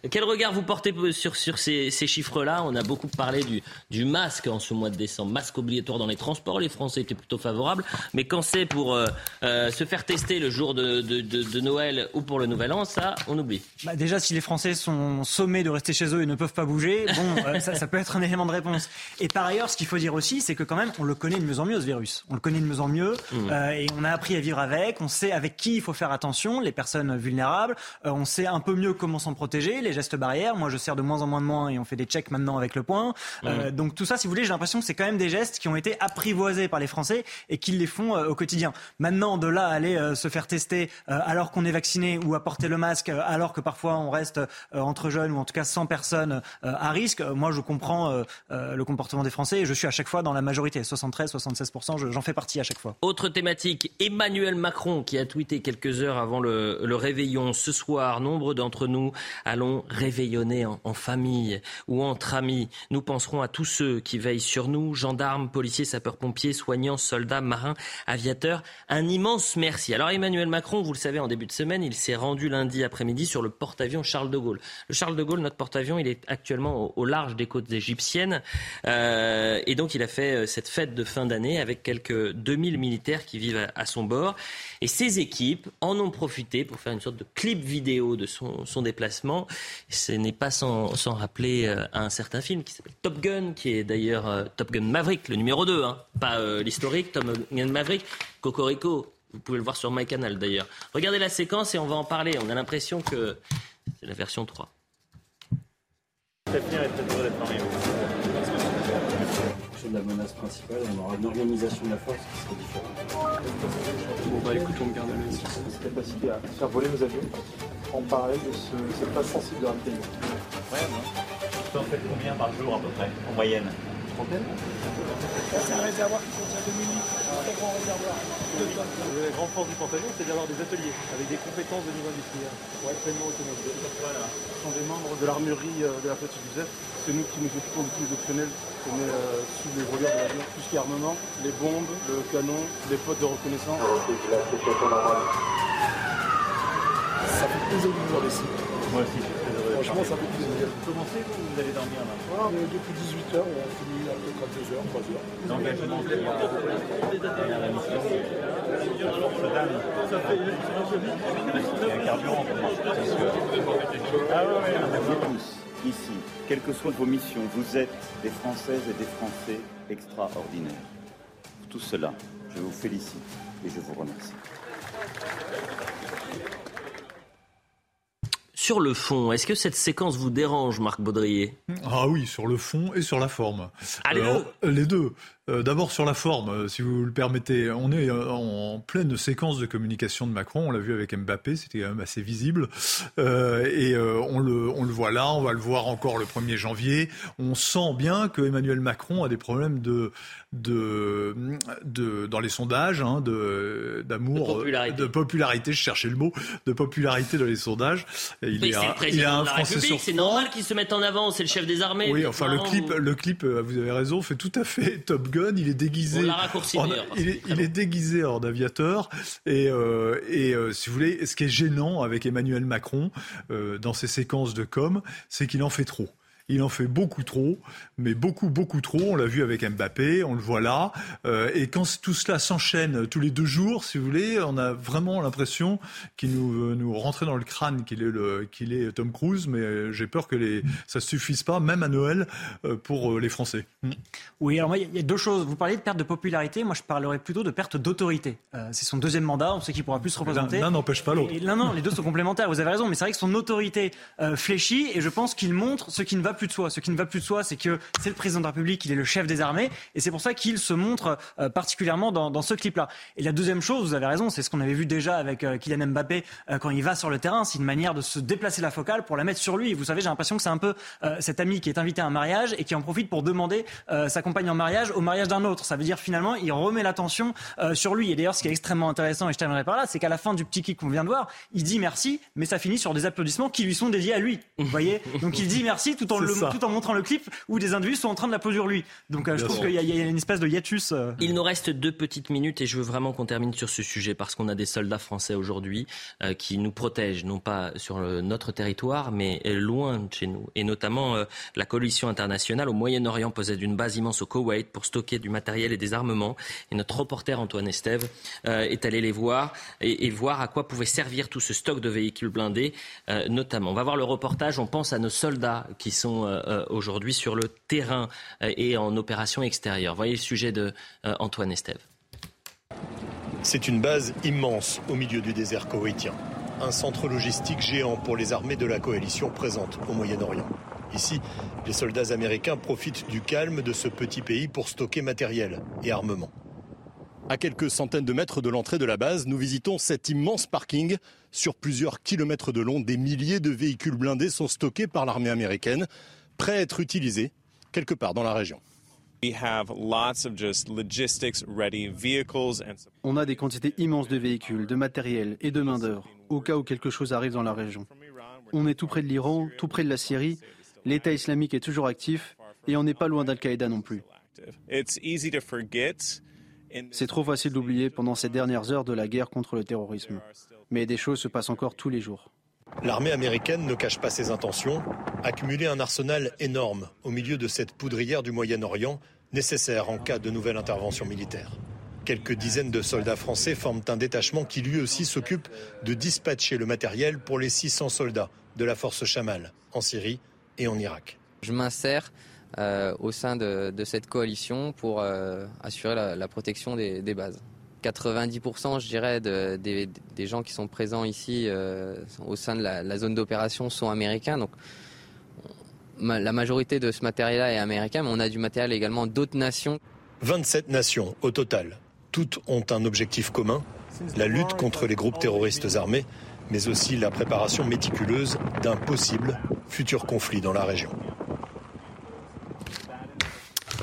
Speaker 1: quel regard vous portez sur, sur ces, chiffres-là? On a beaucoup parlé du, du, masque en ce mois de décembre. Masque obligatoire dans les transports, les Français étaient plutôt favorables. Mais quand c'est pour euh, euh, se faire tester le jour de, de, Noël ou pour le Nouvel An, ça, on oublie.
Speaker 4: Bah déjà, si les Français sont sommés de rester chez eux et ne peuvent pas bouger, bon, euh, ça, ça, peut être un élément de réponse. Et par ailleurs, ce qu'il faut dire aussi, c'est que quand même, on le connaît de mieux en mieux, ce virus. On le connaît de mieux en mieux mmh. et on a appris à vivre avec. On sait avec qui il faut faire attention, les personnes vulnérables. on sait un peu mieux comment s'en protéger les gestes barrières. Moi, je sers de moins en moins de moins et on fait des checks maintenant avec le point. Euh, donc tout ça, si vous voulez, j'ai l'impression que c'est quand même des gestes qui ont été apprivoisés par les Français et qu'ils les font euh, au quotidien. Maintenant, de là à aller euh, se faire tester alors qu'on est vacciné ou à porter le masque alors que parfois on reste entre jeunes ou en tout cas sans personnes à risque, moi je comprends le comportement des Français et je suis à chaque fois dans la majorité, 73-76%, j'en fais partie à chaque fois.
Speaker 1: Autre thématique, Emmanuel Macron qui a tweeté quelques heures avant le, le réveillon ce soir, nombre d'entre nous allons réveillonner en, famille ou entre amis. Nous penserons à tous ceux qui veillent sur nous, gendarmes, policiers, sapeurs-pompiers, soignants, soldats, marins, aviateurs. Un immense merci. Alors Emmanuel Macron, vous le savez, en début de semaine, il s'est rendu lundi après-midi sur le porte-avions Charles de Gaulle. Le Charles de Gaulle, notre porte-avions, il est actuellement au, large des côtes égyptiennes. Euh, et donc il a fait euh, cette fête de fin d'année avec quelques 2000 militaires qui vivent à, son bord. Et ses équipes en ont profité pour faire une sorte de clip vidéo de son déplacement ce n'est pas sans, rappeler euh, un certain film qui s'appelle Top Gun, qui est d'ailleurs euh, Top Gun Maverick, le numéro 2, hein. pas euh, l'historique, Top Gun Maverick, Cocorico. Vous pouvez le voir sur MyCanal d'ailleurs. Regardez la séquence et on va en parler. On a l'impression que c'est la version 3
Speaker 18: de la menace principale, on aura une organisation de la force qui sera différente.
Speaker 19: Bon bah écoute, on garde à cette capacité à faire voler nos avions en parallèle de ce, cette phase sensible de Ouais,
Speaker 18: non. Tu en faites combien par jour à peu près, en moyenne?
Speaker 19: Trentaine c'est un réservoir qui contient 2000 litres, un très grand réservoir. La grande force du Pantagnon, c'est d'avoir des ateliers avec des compétences de niveau industriel pour être pleinement autonome. Voilà. Ce sont des membres de l'armurerie euh, de la flotte du C'est nous qui nous occupons de tous les optionnels qu'on met euh, sous les voleurs de l'avion. Tout ce qui est armement, les bombes, le canon, les potes de reconnaissance. Ça fait plaisir de vous voir ici.
Speaker 18: Moi aussi, je suis très heureux.
Speaker 19: Franchement, ça fait plaisir.
Speaker 18: Vous commencez ou vous allez dormir là
Speaker 19: ah, Depuis 18h, on a fini à peu près 2h, 3h.
Speaker 18: L'engagement de la mission. Ça fait un carburant Ah ouais, Vous tous, ici, quelles que soient vos missions, vous êtes des Françaises et des Français extraordinaires. Pour tout cela, je vous félicite et je vous remercie.
Speaker 1: Sur le fond, est-ce que cette séquence vous dérange, Marc Baudrier?
Speaker 2: Ah oui, sur le fond et sur la forme. les deux. Euh, d'abord sur la forme, euh, si vous le permettez, on est euh, en pleine séquence de communication de Macron. On l'a vu avec Mbappé, c'était quand même assez visible. et on, le, on le voit là, on va le voir encore le 1er janvier. On sent bien que Emmanuel Macron a des problèmes de, de, de dans les sondages, hein, d'amour,
Speaker 1: de popularité.
Speaker 2: de popularité. Je cherchais le mot, de popularité dans les sondages.
Speaker 1: il, est, a, il a un Français sur C'est normal qu'il se mette en avant. C'est le chef des armées.
Speaker 2: Oui, enfin le clip, le clip, vous avez raison, fait tout à fait Top Gun. Il est déguisé.
Speaker 1: en,
Speaker 2: il, est, il est, déguisé en aviateur. Et, euh, et euh, si vous voulez, ce qui est gênant avec Emmanuel Macron euh, dans ses séquences de com, c'est qu'il en fait trop il en fait beaucoup trop, mais beaucoup, beaucoup trop. On l'a vu avec Mbappé, on le voit là. Euh, et quand tout cela s'enchaîne tous les deux jours, si vous voulez, on a vraiment l'impression qu'il nous, veut nous rentrer dans le crâne qu'il est, le, qu'il est Tom Cruise, mais j'ai peur que les, ça ne suffise pas, même à Noël, euh, pour les Français.
Speaker 4: Mm. Oui, alors moi, il y a deux choses. Vous parlez de perte de popularité, moi je parlerais plutôt de perte d'autorité. c'est son deuxième mandat, on sait qu'il pourra plus se représenter.
Speaker 2: L'un n'empêche pas l'autre.
Speaker 4: Non, non, les deux sont complémentaires, vous avez raison, mais c'est vrai que son autorité fléchit et je pense qu'il montre ce qui ne va plus de soi. Ce qui ne va plus de soi, c'est que c'est le président de la République, il est le chef des armées, et c'est pour ça qu'il se montre euh, particulièrement dans, dans ce clip-là. Et la deuxième chose, vous avez raison, c'est ce qu'on avait vu déjà avec euh, Kylian Mbappé euh, quand il va sur le terrain, c'est une manière de se déplacer la focale pour la mettre sur lui. vous savez, j'ai l'impression que c'est un peu cet ami qui est invité à un mariage et qui en profite pour demander sa compagne en mariage au mariage d'un autre. Ça veut dire finalement, il remet l'attention sur lui. Et d'ailleurs, ce qui est extrêmement intéressant, et je terminerai par là, c'est qu'à la fin du petit kick qu'on vient de voir, il dit merci, mais ça finit sur des applaudissements qui lui sont dédiés à lui. Vous voyez? Donc il dit merci tout en, le, tout en montrant le clip où des individus sont en train de l'applaudir lui. Donc euh, je trouve qu'il y, a une espèce de hiatus. Euh.
Speaker 1: Il nous reste deux petites minutes et je veux vraiment qu'on termine sur ce sujet parce qu'on a des soldats français aujourd'hui euh, qui nous protègent, non pas sur notre territoire, mais loin de chez nous. Et notamment la coalition internationale au Moyen-Orient possède une base immense au Koweït pour stocker du matériel et des armements. Et notre reporter Antoine Estève est allé les voir et, et, voir à quoi pouvait servir tout ce stock de véhicules blindés, notamment. On va voir le reportage. On pense à nos soldats qui sont aujourd'hui sur le terrain euh, et en opération extérieure. Voyez le sujet de euh, Antoine Estève.
Speaker 20: C'est une base immense au milieu du désert koweïtien. Un centre logistique géant pour les armées de la coalition présente au Moyen-Orient. Ici, les soldats américains profitent du calme de ce petit pays pour stocker matériel et armement. À quelques centaines de mètres de l'entrée de la base, nous visitons cet immense parking. Sur plusieurs kilomètres de long, des milliers de véhicules blindés sont stockés par l'armée américaine, prêts à être utilisés quelque part dans la région.
Speaker 21: On a des quantités immenses de véhicules, de matériel et de main-d'œuvre, au cas où quelque chose arrive dans la région. On est tout près de l'Iran, tout près de la Syrie, l'État islamique est toujours actif et on n'est pas loin d'Al-Qaïda non plus. C'est trop facile d'oublier pendant ces dernières heures de la guerre contre le terrorisme. Mais des choses se passent encore tous les jours.
Speaker 20: L'armée américaine ne cache pas ses intentions, accumuler un arsenal énorme au milieu de cette poudrière du Moyen-Orient, nécessaire en cas de nouvelle intervention militaire. Quelques dizaines de soldats français forment un détachement qui lui aussi s'occupe de dispatcher le matériel pour les 600 soldats de la force Chamal en Syrie et en Irak.
Speaker 22: Je m'insère euh, au sein de, cette coalition pour euh, assurer la, protection des bases. 90%, je dirais, des, gens qui sont présents ici euh, au sein de la, zone d'opération sont américains. Donc, la majorité de ce matériel-là est américain, mais on a du matériel également d'autres nations.
Speaker 20: 27 nations au total. Toutes ont un objectif commun, la lutte contre les groupes terroristes armés, mais aussi la préparation méticuleuse d'un possible futur conflit dans la région.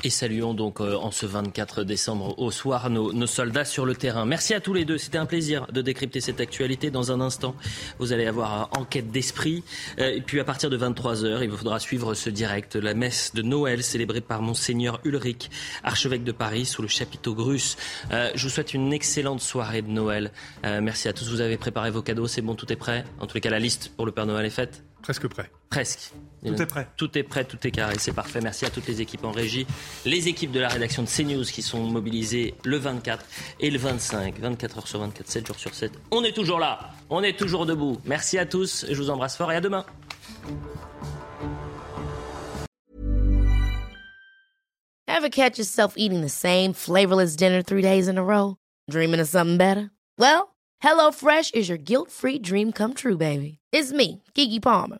Speaker 1: Et saluons donc euh, en ce 24 décembre au soir nos, soldats sur le terrain. Merci à tous les deux. C'était un plaisir de décrypter cette actualité. Dans un instant, vous allez avoir enquête d'esprit. Euh, et puis à partir de 23h, il vous faudra suivre ce direct, la messe de Noël célébrée par Monseigneur Ulrich, archevêque de Paris, sous le chapiteau Grus. Euh, je vous souhaite une excellente soirée de Noël. merci à tous. Vous avez préparé vos cadeaux. C'est bon, tout est prêt. En tous les cas, la liste pour le Père Noël est faite.
Speaker 2: Presque prêt.
Speaker 1: Presque.
Speaker 2: Tout est prêt.
Speaker 1: Tout est prêt, tout est carré, c'est parfait. Merci à toutes les équipes en régie, les équipes de la rédaction de CNews qui sont mobilisées le 24 et le 25, 24 heures sur 24, 7 jours sur 7. On est toujours là, on est toujours debout. Merci à tous, je vous embrasse fort et à demain.
Speaker 23: Ever catch yourself eating the same flavorless dinner three days in a row? Dreaming of something better? Well, HelloFresh is your guilt-free dream come true, baby. It's me, Kiki Palmer.